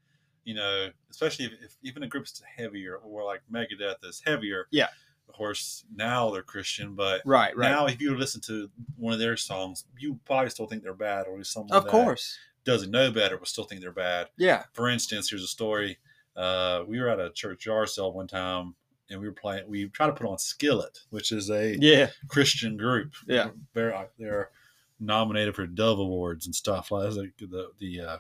you know, especially if, if even a group's heavier, or like Megadeth is heavier. Yeah. of course now they're Christian, but right, right, now if you listen to one of their songs, you probably still think they're bad, or someone of course, doesn't know better but still think they're bad. yeah, For instance, here's a story. Uh, we were at a church yard sale one time, and we were playing. We tried to put on Skillet, which is a yeah, Christian group. Yeah. they're uh, they're nominated for Dove Awards and stuff like the the, the uh,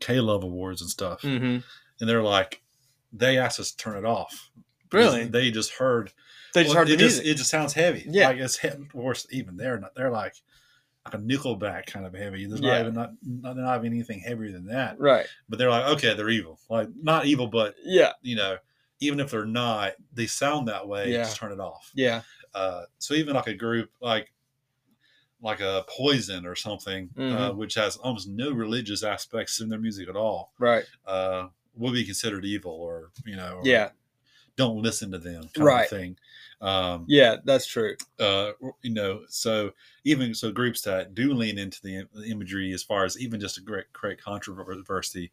K Love Awards and stuff. hmm And they're like, they asked us to turn it off. Really? They just heard. They just well, heard the it just music. it just sounds heavy. Yeah. like it's worse. Even they're not. They're like like a Nickelback kind of heavy. There's Yeah. not even not, not they're not even anything heavier than that. right. But they're like, okay, they're evil. Like not evil, but Yeah. you know, even if they're not, they sound that way. Yeah. Just turn it off. Yeah. Uh, so even like a group like like a Poison or something, uh, Mhm. which has almost no religious aspects in their music at all, Right. uh, will be considered evil or you know, or Yeah. don't listen to them kind Right. of thing. Um, Yeah. That's true. uh, you know, so even so, groups that do lean into the, imagery as far as even just a great, create controversy,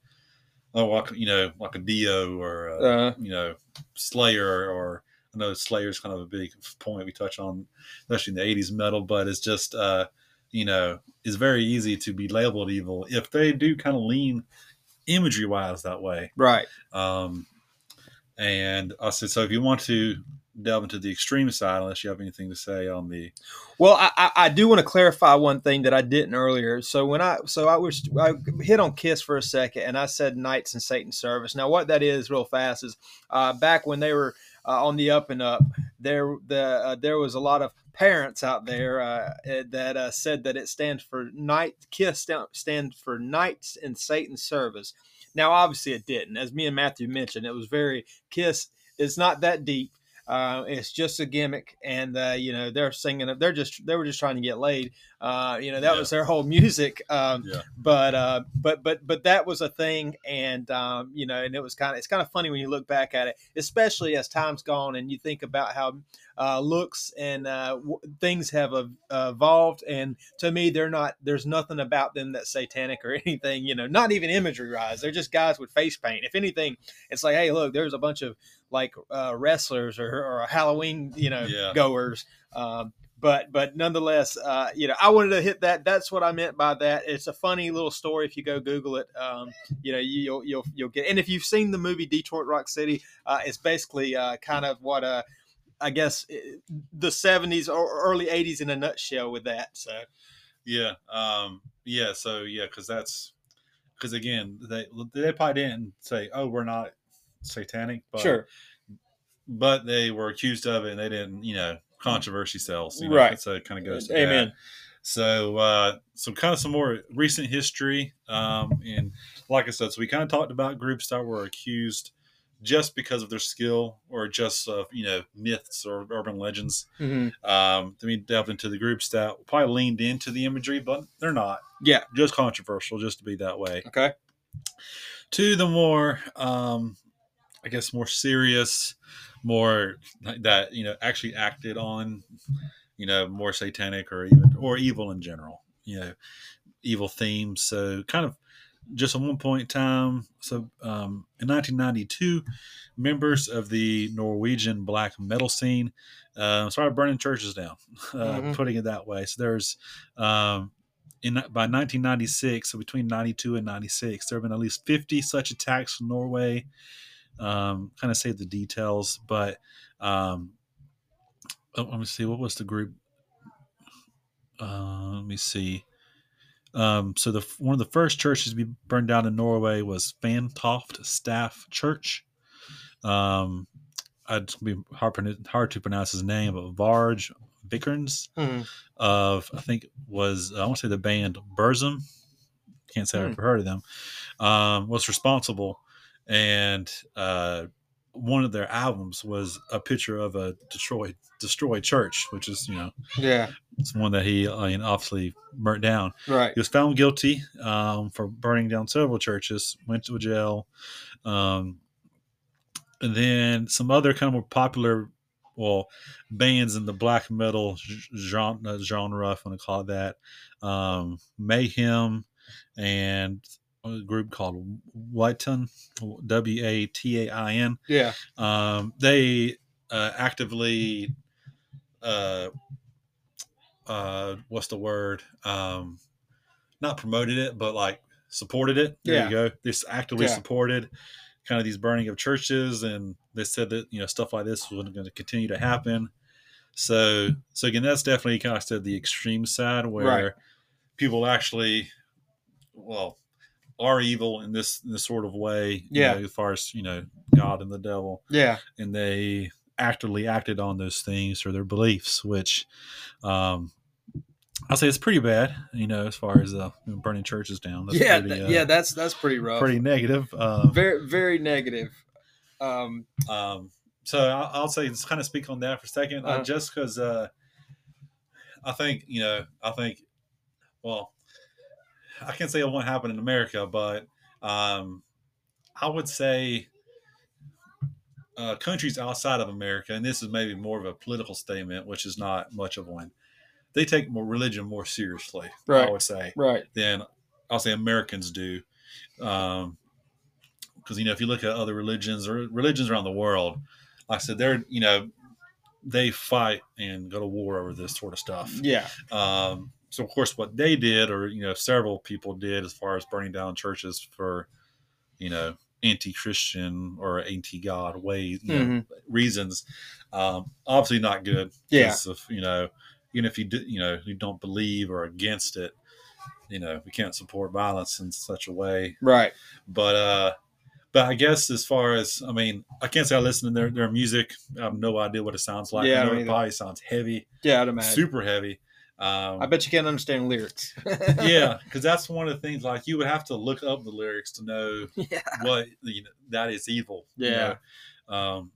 oh, like, you know, like a Dio or a, Uh, you know, Slayer or I know Slayer is kind of a big point we touch on, especially in the '80s metal, but it's just, uh, you know, it's very easy to be labeled evil if they do kind of lean imagery wise that way. right. Um, and I said, so if you want to delve into the extreme side, unless you have anything to say on the Well, I, I, do want to clarify one thing that I didn't earlier. So when I so I was I hit on Kiss for a second, and I said Knights and Satan service. Now what that is, real fast, is uh, back when they were uh, on the up and up, there the uh, there was a lot of parents out there uh, eh, that uh, said that it stands for night Kiss stand- for Knights and Satan service. Now obviously it didn't, as me and Matthew mentioned, it was very Kiss. It's not that deep. Uh, it's just a gimmick, and uh, you know they're singing. They're just they were just trying to get laid. Uh, you know that Yeah. was their whole music. Um, Yeah. But uh, but but but that was a thing, and um, you know, and it was kind of it's kind of funny when you look back at it, especially as time's gone and you think about how uh, looks and uh, w- things have ev- evolved. And to me, they're not. There's nothing about them that's satanic or anything. You know, not even imagery wise. They're just guys with face paint. If anything, it's like, hey, look, there's a bunch of like uh, wrestlers or, or Halloween, you know, Yeah. goers. Um, but but nonetheless, uh, you know, I wanted to hit that. That's what I meant by that. It's a funny little story. If you go Google it, um, you know, you, you'll you'll you'll get. And if you've seen the movie Detroit Rock City, uh, it's basically uh, kind of what uh, I guess eh, the '70s or early '80s in a nutshell with that. So Yeah, um, yeah. So yeah, because that's because again, they they probably didn't say, "Oh, we're not satanic," but sure, but they were accused of it, and they didn't, you know, controversy sells. You know, Right. So it kind of goes. To that. Amen. So, uh, so kind of some more recent history, um, and like I said, so we kind of talked about groups that were accused just because of their skill or just uh, you know myths or urban legends. Mhm. Um, then we delved into the groups that probably leaned into the imagery, but they're not. Yeah. just controversial, just to be that way. Okay. To the more, um, I guess, more serious, more that you know actually acted on, you know, more satanic or even or evil in general. You know, evil themes. So kind of just at one point in time. So um, in 1992, members of the Norwegian black metal scene uh, started burning churches down, uh, Mhm. putting it that way. So there's um, in by 1996, so between 92 and 96, there have been at least 50 such attacks in Norway. Um, kind of say the details, but um, oh, let me see. What was the group? Uh, let me see. Um, so the one of the first churches to be burned down in Norway was Fantoft Stave Church. Um, I'd be hard, hard to pronounce his name, but Varg Vikernes Mhm. of I think was I want to say the band Burzum. Can't say Hmm. I've ever heard of them. Um, was responsible, and uh, one of their albums was a picture of a destroyed destroyed church, which is you know Yeah. it's one that he I mean, obviously burnt down. Right. He was found guilty um, for burning down several churches, went to jail. Um, and then some other kind of more popular, well, bands in the black metal genre, genre if I want to call it that, um, Mayhem and a group called Watain, W A T A I N. Yeah. Um, they uh, actively, uh, uh, what's the word? Um, not promoted it, but like supported it. There Yeah. you go. This actively Yeah. supported kind of these burning of churches, and they said that you know stuff like this was going to continue to happen. So, so again, that's definitely kind of said the extreme side where Right. people actually, well, are evil in this in this sort of way. you Yeah. know, as far as you know, God and the devil Yeah. and they actively acted on those things or their beliefs, which um, I'll say it's pretty bad. You know, as far as uh, burning churches down. That's yeah. pretty, uh, yeah. That's that's pretty rough. pretty negative. Um, very very negative. Um. um, so I'll, I'll say just kind of speak on that for a 2nd uh, Uh-huh. just because uh, I think you know I think well I can't say it won't happen in America, but um, I would say uh, countries outside of America, and this is maybe more of a political statement, which is not much of one. They take more religion more seriously, Right. I would say, Right. than I'll say Americans do. Um, because you know, if you look at other religions or religions around the world, like I said, they're you know, they fight and go to war over this sort of stuff. Yeah. Um, so of course, what they did, or you know, several people did, as far as burning down churches for, you know, anti-Christian or anti-God ways you know, reasons, um, obviously not good. Yeah. Of, you know, even if you do, you know, you don't believe or against it, you know, we can't support violence in such a way. Right. But uh, but I guess as far as I mean, I can't say I listen to their their music. I have no idea what it sounds like. Yeah, I know it probably sounds heavy, Yeah. I'd imagine. super heavy. Um, I bet you can't understand lyrics. yeah, because that's one of the things. Like you would have to look up the lyrics to know yeah. what you know, that is evil. you Yeah. know?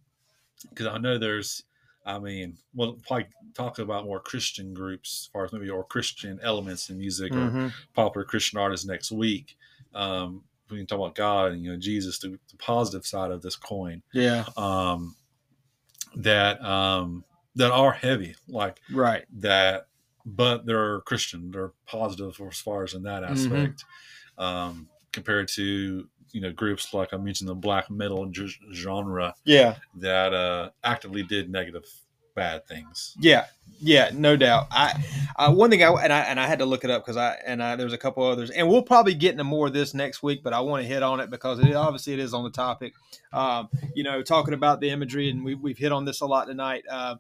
Because I know there's, I mean, we'll probably talk about more Christian groups as far as maybe or Christian elements in music or Mhm. popular Christian artists next week. Um, we can talk about God and you know Jesus, the, the positive side of this coin. Yeah. Um, that um, that are heavy, like Right. that, but they're Christian. They're positive as far as in that aspect, um, compared to you know groups like I mentioned the black metal g- genre Yeah. that uh, actively did negative, bad things. Yeah, yeah, no doubt. I, uh, one thing I and I and I had to look it up because I and I there's a couple others, and we'll probably get into more of this next week. But I want to hit on it because it obviously it is on the topic. Um, you know, talking about the imagery, and we, we've hit on this a lot tonight. Um,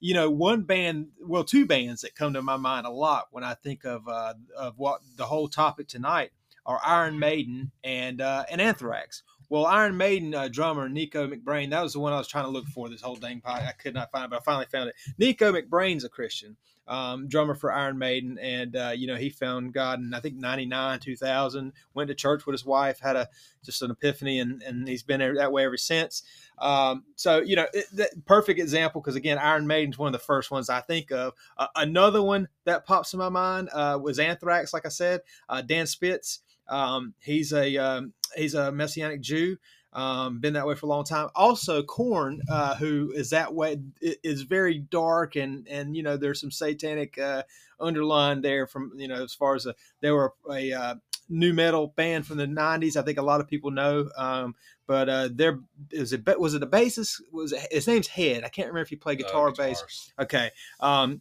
you know, one band, well, two bands that come to my mind a lot when I think of uh, of what the whole topic tonight are Iron Maiden and uh, and Anthrax. Well, Iron Maiden uh, drummer Nicko McBrain, that was the one I was trying to look for this whole dang pod. I could not find it, but I finally found it. Nicko McBrain's a Christian. Um, drummer for Iron Maiden, and uh, you know he found God in I think '99, 2000. Went to church with his wife, had a just an epiphany, and, and he's been that way ever since. Um, so you know, it, perfect example because again, Iron Maiden's one of the first ones I think of. Uh, another one that pops in my mind uh, was Anthrax. Like I said, uh, Dan Spitz. Um, he's a um, he's a Messianic Jew. Um, been that way for a long time. Also, Korn, uh, who is that way, is very dark and and you know there's some satanic uh, underline there from you know as far as a, they were a uh, nu metal band from the '90s. I think a lot of people know, um, but uh, there is it was it a bassist? Was it, his name's Head? I can't remember if he played guitar or bass. Okay. Um,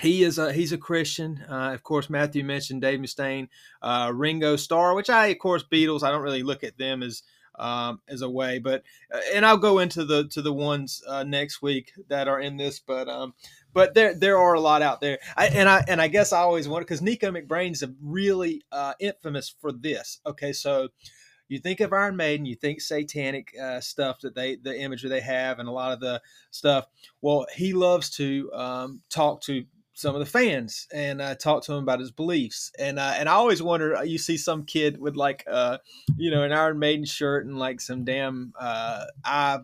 he is a he's a Christian. Uh, of course, Matthew mentioned Dave Mustaine, uh, Ringo Starr, which I of course Beatles. I don't really look at them as um, as a way. But uh, and I'll go into the to the ones uh, next week that are in this. But um, but there there are a lot out there. I, and I and I guess I always wonder because Nicko McBrain's a really uh, infamous for this. Okay, so you think of Iron Maiden, you think satanic uh, stuff that they, the imagery they have, and a lot of the stuff. Well, he loves to um, talk to some of the fans and uh, talk to him about his beliefs. And uh, and I always wonder, uh, you see some kid with like uh, you know an Iron Maiden shirt and like some damn uh, eye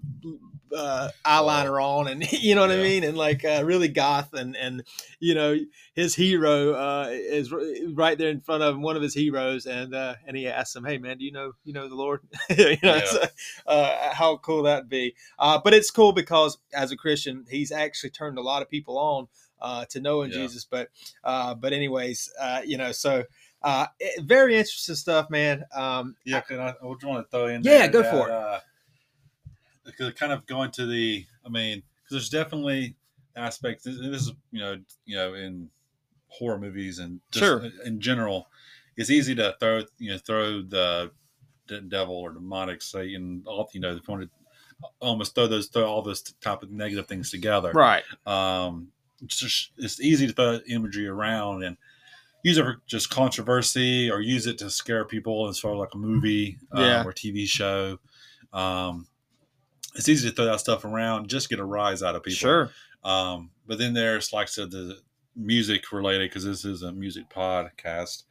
uh, eyeliner on, and you know what yeah. I mean, and like uh, really goth, and and you know his hero uh, is right there in front of him, one of his heroes, and uh, and he asks him, "Hey man, do you know you know the Lord? you know, yeah. so, uh, how cool that'd be?" Uh, but it's cool because as a Christian, he's actually turned a lot of people on uh, to knowing yeah. Jesus. But uh, but anyways, uh, you know, so uh, it, very interesting stuff, man. Um, yeah, I, I want to throw in. Yeah, go that, for it. Uh, kind of going to the, I mean, because there's definitely aspects. This is you know you know in horror movies and sure in general, it's easy to throw you know throw the devil or demonic Satan all you know if you want to almost throw those throw all those type of negative things together right um it's just it's easy to throw imagery around and use it for just controversy or use it to scare people as far as like a movie um, yeah. um, or TV show. Um, it's easy to throw that stuff around, just get a rise out of people. Sure. Um, but then there's like I said, the music related because this is a music podcast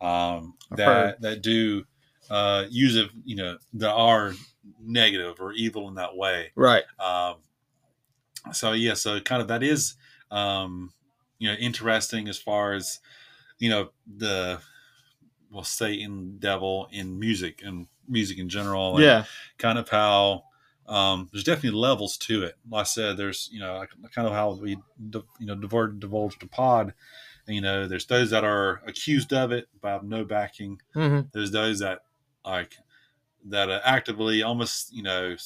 um, that heard. that do uh, use it, you know, that are negative or evil in that way. Right. Um, so yeah, so kind of that is um, you know, interesting as far as you know the well, Satan, devil in music and music in general. yeah, kind of how um, there's definitely levels to it. Like I said, there's you know kind of how we you know divulge divulged the pod. You know, there's those that are accused of it but have no backing. Mm-hmm. There's those that like that are actively almost you know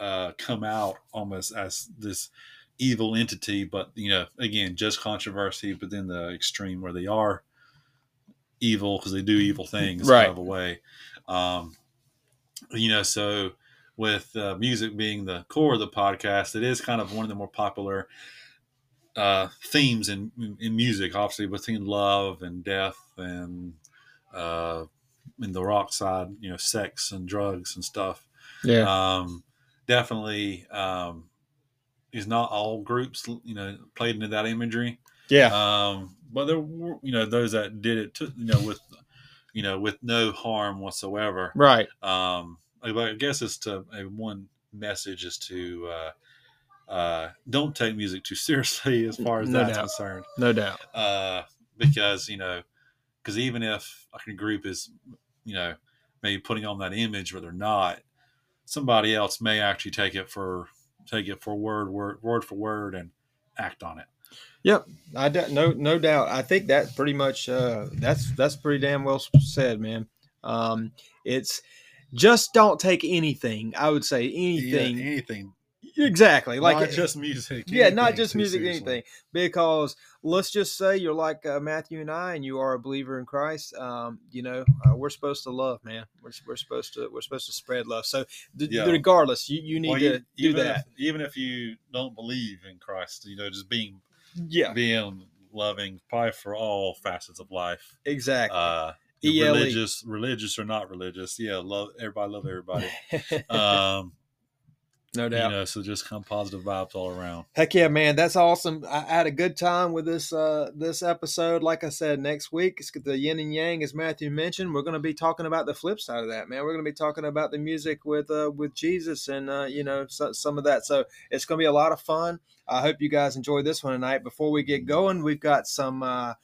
uh, come out almost as this evil entity, but you know, again, just controversy, but then the extreme where they are evil because they do evil things right. kind of a way. Um, you know, so with uh, music being the core of the podcast, it is kind of one of the more popular uh, themes in in music, obviously between love and death and uh, in the rock side, you know, sex and drugs and stuff. Yeah. Um, definitely um, is not all groups, you know, played into that imagery. Yeah. Um, but there were, you know, those that did it, to, you know, with, you know, with no harm whatsoever. Right. Um, I guess it's to a one message is to uh, uh, don't take music too seriously as far as no that's doubt. concerned. No doubt. Uh, because you know, because even if a group is, you know, maybe putting on that image, but they're not, somebody else may actually take it for take it for word, word, word for word, and act on it. Yep, I do, no no doubt. I think that pretty much uh, that's that's pretty damn well said, man. Um, it's just don't take anything. I would say anything, yeah, anything Exactly. Like not just music. Yeah, not just music, seriously. anything. Because let's just say you're like uh, Matthew and I, and you are a believer in Christ. Um, you know, uh, we're supposed to love, man. We're, we're supposed to we're supposed to spread love. So d- yeah. regardless, you, you need well, to you, do that. If, even if you don't believe in Christ, you know, just being yeah being loving, probably for all facets of life. Exactly. Uh, religious, religious or not religious. Yeah, love everybody, love everybody. Um, no you doubt. know, so just kind of positive vibes all around. Heck yeah, man! That's awesome. I, had a good time with this uh, this episode. Like I said, next week it's the yin and yang, as Matthew mentioned. We're going to be talking about the flip side of that, man. We're going to be talking about the music with uh, with Jesus and uh, you know so, some of that. So it's going to be a lot of fun. I hope you guys enjoy this one tonight. Before we get going, we've got some uh,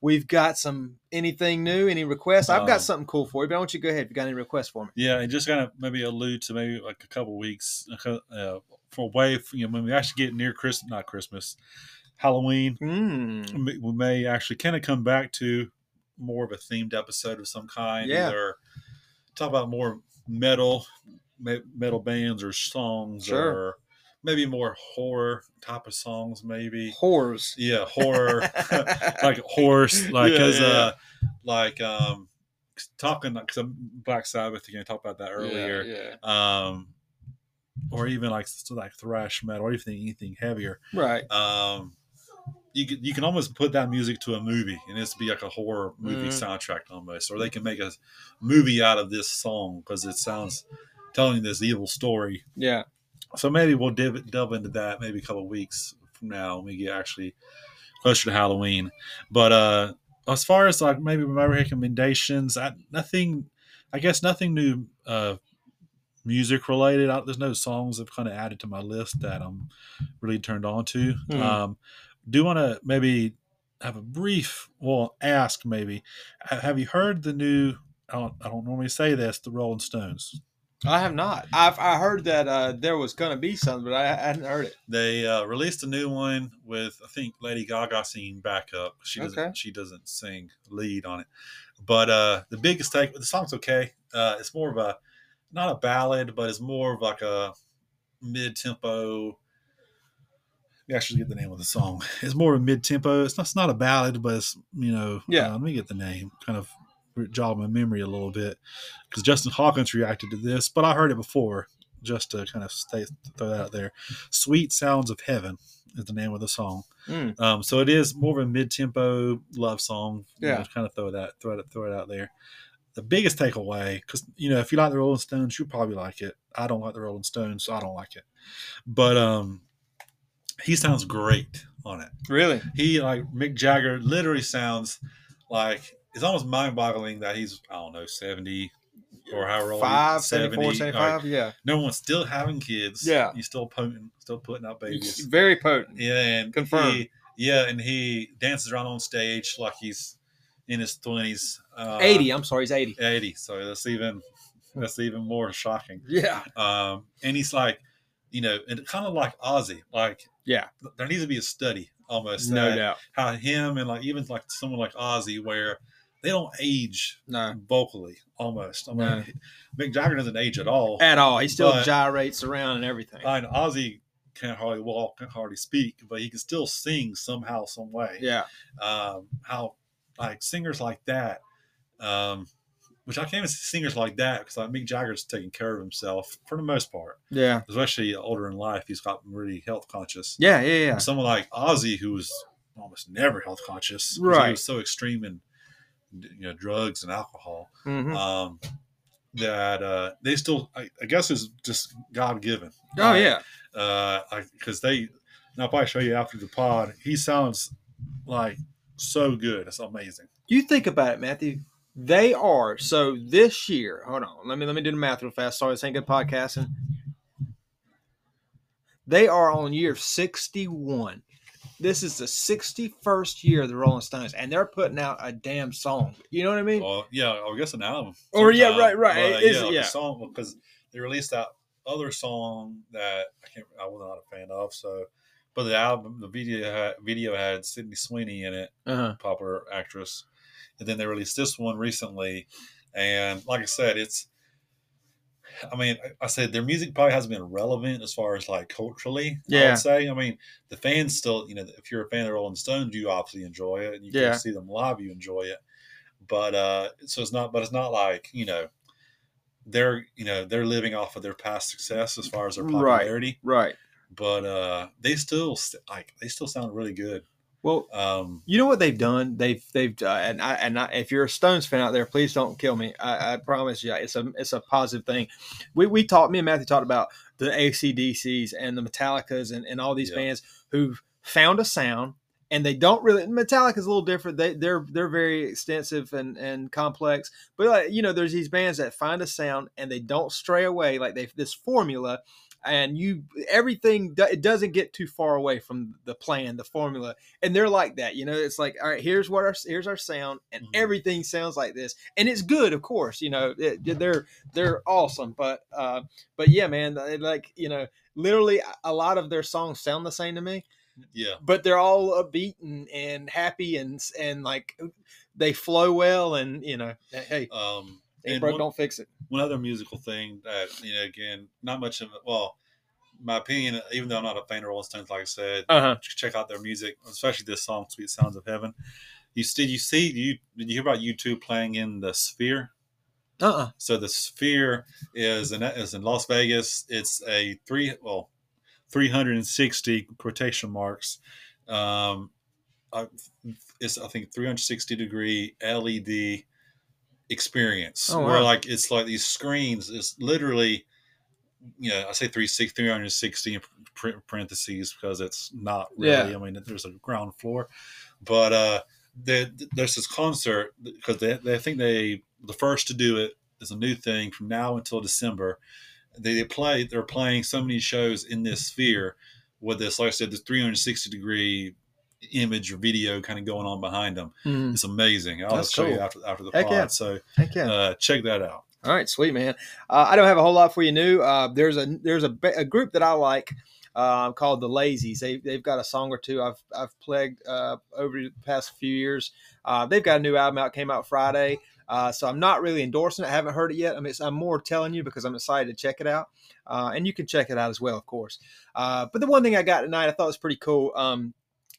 we've got some anything new, any requests. I've got something cool for you, but I want you to go ahead. If you got any requests for me, Yeah, and just kind of maybe allude to maybe like a couple weeks uh, for from, you know when we actually get near Christmas, not Christmas, Halloween. mm. we we may actually kind of come back to more of a themed episode of some kind. Yeah. Either talk about more metal, metal bands or songs, Sure. or maybe more horror type of songs. Maybe horrors. yeah, horror, like horse, like Yeah, as yeah. uh, like um, talking like some Black Sabbath. You can talk about that earlier. Yeah, Um, or even like so like thrash metal, or anything anything heavier. Right. um you can you can almost put that music to a movie and it's be like a horror movie Mhm. soundtrack almost or they can make a movie out of this song because it sounds telling this evil story Yeah. So maybe we'll div- delve into that maybe a couple of weeks from now when we get actually closer to halloween. But uh as far as like maybe my recommendations I, nothing i guess nothing new uh music related. I, there's no songs i've kind of added to my list that i'm really turned on to. Mhm. um do want to maybe have a brief well ask maybe have you heard the new I don't, I don't normally say this the rolling stones I have not. I've I heard that uh, there was going to be something, but I, I hadn't heard it. They uh, released a new one with I think Lady Gaga singing backup. She doesn't Okay. she doesn't sing lead on it. But uh, the biggest take the song's okay. Uh, it's more of a not a ballad, but it's more of like a mid tempo. You actually get the name of the song. It's more of a mid tempo. It's not, it's not a ballad, but it's you know. Yeah. uh, let me get the name. Kind of jog my memory a little bit because Justin Hawkins reacted to this, but I heard it before. Just to kind of stay throw that out there. "Sweet Sounds of Heaven" is the name of the song. Mm. Um, so it is more of a mid-tempo love song. You Yeah. know, kind of throw that, throw it, throw it out there. The biggest takeaway, because you know, if you like the Rolling Stones, you probably like it. I don't like the Rolling Stones, so I don't like it. But um, he sounds great on it. Really? He like Mick Jagger literally sounds like it's almost mind-boggling that he's I don't know seventy or however old Five, 74, 70, 75? Yeah. no one's still having kids. Yeah. he's still putting, still putting out babies. Very potent. Yeah, and Confirmed. he- yeah, and he dances around on stage like he's in his twenties. Uh, 80. I'm sorry, he's 80. Eighty. So that's even that's even more shocking. Yeah. Um, and he's like, you know, and kind of like Ozzy. Like, Yeah. there needs to be a study almost. No doubt. How him and like even like someone like Ozzy, where they don't age No. vocally almost. I mean, No. Mick Jagger doesn't age at all. At all. He still gyrates around and everything. I know Ozzy can't hardly walk, can't hardly speak, but he can still sing somehow, some way. yeah. Um, how like singers like that, um, which I can't even say singers like that because like Mick Jagger's taking care of himself for the most part, Yeah. especially older in life. He's got really health conscious. Yeah. Yeah. Yeah. Someone like Ozzy, who was almost never health conscious, 'cause He Right. was so extreme in you know drugs and alcohol Mhm. um, that uh, they still, I, I guess, is just God given. Oh, yeah. Uh, because they, and I'll probably show you after the pod. He sounds like so good. It's amazing. You think about it, Matthew. They are so this year. Hold on, let me let me do the math real fast. Sorry, this ain't good podcasting. They are on year sixty-one. This is the sixty-first year of the Rolling Stones, and they're putting out a damn song. You know what I mean? Well, yeah, I guess an album. Or, yeah, right, right. But, Is yeah, like yeah. a song because they released that other song that I can't. I was not a fan of. So, but the album, the video, had, video had Sydney Sweeney in it. Uh-huh. popular actress. And then they released this one recently. And like I said, it's, I mean, I- said their music probably hasn't been relevant as far as like culturally. Yeah. I would say. I mean, the fans still, you know, if you're a fan of Rolling Stones, you obviously enjoy it. And you Yeah. can see them live, you enjoy it. But, uh, so it's not, but it's not like, you know, they're, you know, they're living off of their past success as far as their popularity. Right. right. But, uh, they still, like, they still sound really good. Well, Um, you know what they've done? They've they've uh, and I and I, if you're a Stones fan out there, please don't kill me. I, I promise you, it's a it's a positive thing. We we talked. Me and Matthew talked about the ACDCs and the Metallicas and, and all these Yeah. bands who've found a sound and they don't really. Metallica's a little different. They they're they're very extensive and and complex. But like, you know, there's these bands that find a sound and they don't stray away. Like they this formula. And you, everything it doesn't get too far away from the plan, the formula, and they're like that. You know, it's like, all right, here's what our here's our sound, and Mhm. everything sounds like this, and it's good, of course. You know, it, they're they're awesome, but uh, but yeah, man, like you know, literally a lot of their songs sound the same to me, yeah. but they're all upbeat and, and happy and and like they flow well, and you know, hey, Um, ain't broke, one- don't fix it. one other musical thing that you know, again, not much of it. Well, my opinion, even though I'm not a fan of Rolling Stones, like I said, Uh huh. check out their music, especially this song, "Sweet Sounds of Heaven." You see, you see, you did you hear about U2 playing in the Sphere? Uh uh So the Sphere is in is in Las Vegas. It's a three well, 360 quotation marks. Um, I- it's I think 360 degree LED experience Oh, where wow. like it's like these screens. It's literally, you know, I say 360, 360 in parentheses because it's not really. Yeah. I mean, there's a ground floor, but uh, there, there's this concert because they, they think they the first to do it is a new thing from now until December. They, they play they're playing so many shows in this sphere with this, like I said, the 360 degree image or video kind of going on behind them. Mm. It's amazing. I'll That's show you after after the Heck pod. yeah. So Heck yeah. uh, check that out. All right, sweet man. Uh, I don't have a whole lot for you new. Uh, there's a there's a, a group that I like uh, called the Lazys. They they've got a song or two I've I've played uh, over the past few years. Uh, they've got a new album out, came out Friday. Uh, so I'm not really endorsing it. I haven't heard it yet. I mean, it's, I'm more telling you because I'm excited to check it out. Uh, and you can check it out as well, of course. Uh, but the one thing I got tonight, I thought was pretty cool. Um,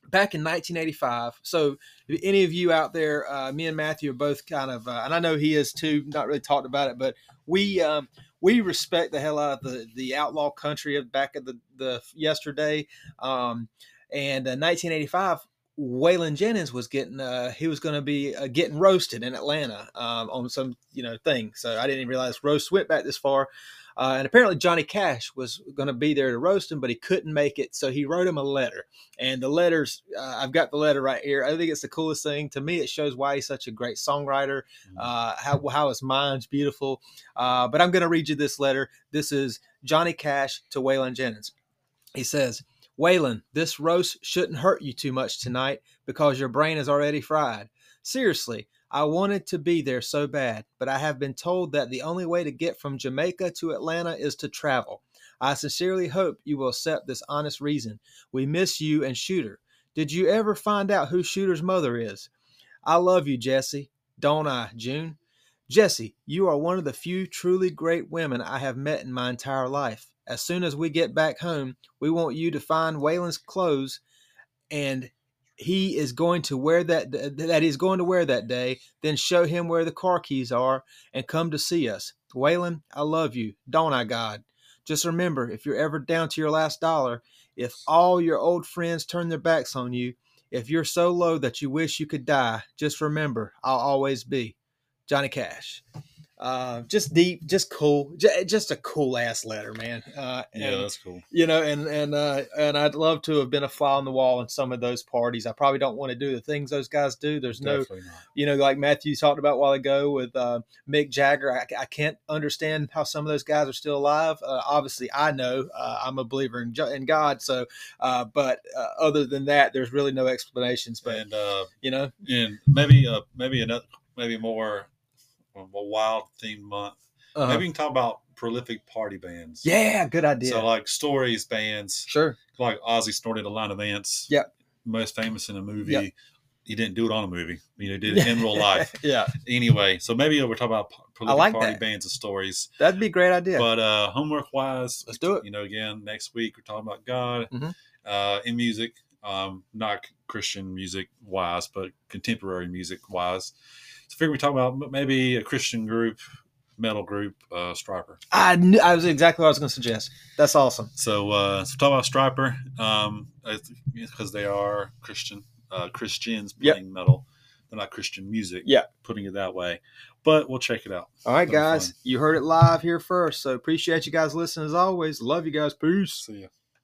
back in 1985. So any of you out there, uh, me and Matthew are both kind of, uh, and I know he is too. Not really talked about it, but we um, we respect the hell out of the the outlaw country of back of the the yesterday. Um, and uh, 1985. Waylon Jennings was getting uh, he was going to be uh, getting roasted in Atlanta um, on some you know thing. So I didn't even realize roast went back this far. Uh, and apparently Johnny Cash was going to be there to roast him, but he couldn't make it. So he wrote him a letter. And the letters, uh, I've got the letter right here. I think it's the coolest thing. To me, it shows why he's such a great songwriter, uh, how, how his mind's beautiful. Uh, but I'm going to read you this letter. This is Johnny Cash to Waylon Jennings. He says, Waylon, this roast shouldn't hurt you too much tonight because your brain is already fried. Seriously, I wanted to be there so bad, but I have been told that the only way to get from Jamaica to Atlanta is to travel. I sincerely hope you will accept this honest reason. We miss you and Shooter. Did you ever find out who Shooter's mother is? I love you, Jessi. Don't I, June? Jessi, you are one of the few truly great women I have met in my entire life. As soon as we get back home, we want you to find Waylon's clothes and he is going to wear that that he's going to wear that day, then show him where the car keys are and come to see us. Waylon, I love you, don't I, God? Just remember, if you're ever down to your last dollar, if all your old friends turn their backs on you, if you're so low that you wish you could die, just remember, I'll always be Johnny Cash. Uh, just deep, just cool, J- just a cool ass letter, man. Uh, Yeah, and- that's cool. you know, and and uh, and I'd love to have been a fly on the wall in some of those parties. I probably don't want to do the things those guys do. There's no, not. you know, like Matthew talked about a while ago with uh, Mick Jagger. I, I can't understand how some of those guys are still alive. Uh, obviously, I know uh, I'm a believer in, in God. So, uh, but uh, other than that, there's really no explanations. But And uh, you know, and maybe uh, maybe another maybe more a wild themed month. uh, Maybe we can talk about prolific party bands. yeah, good idea. So like stories bands, sure. like Ozzy snorted a line of ants. Yep. Most famous in a movie. Yep. He didn't do it on a movie. You know, he did it in real life. yeah, Anyway, so maybe we're talking about prolific like party that. bands and stories. that'd be a great idea. But uh homework wise, Let's do it. You know, again, next week we're talking about God Mhm. uh, in music, um, not Christian music wise, but contemporary music wise. So, I figure we talk about maybe a Christian group, metal group, uh, Stryper. I knew I was exactly what I was going to suggest. That's awesome. So, uh, so talk about Stryper, um, because they are Christian. uh, Christians Yep. playing metal. They're not Christian music. Yeah. putting it that way. But we'll check it out. All right, guys, fun. you heard it live here first. So appreciate you guys listening as always. Love you guys. Peace. See ya.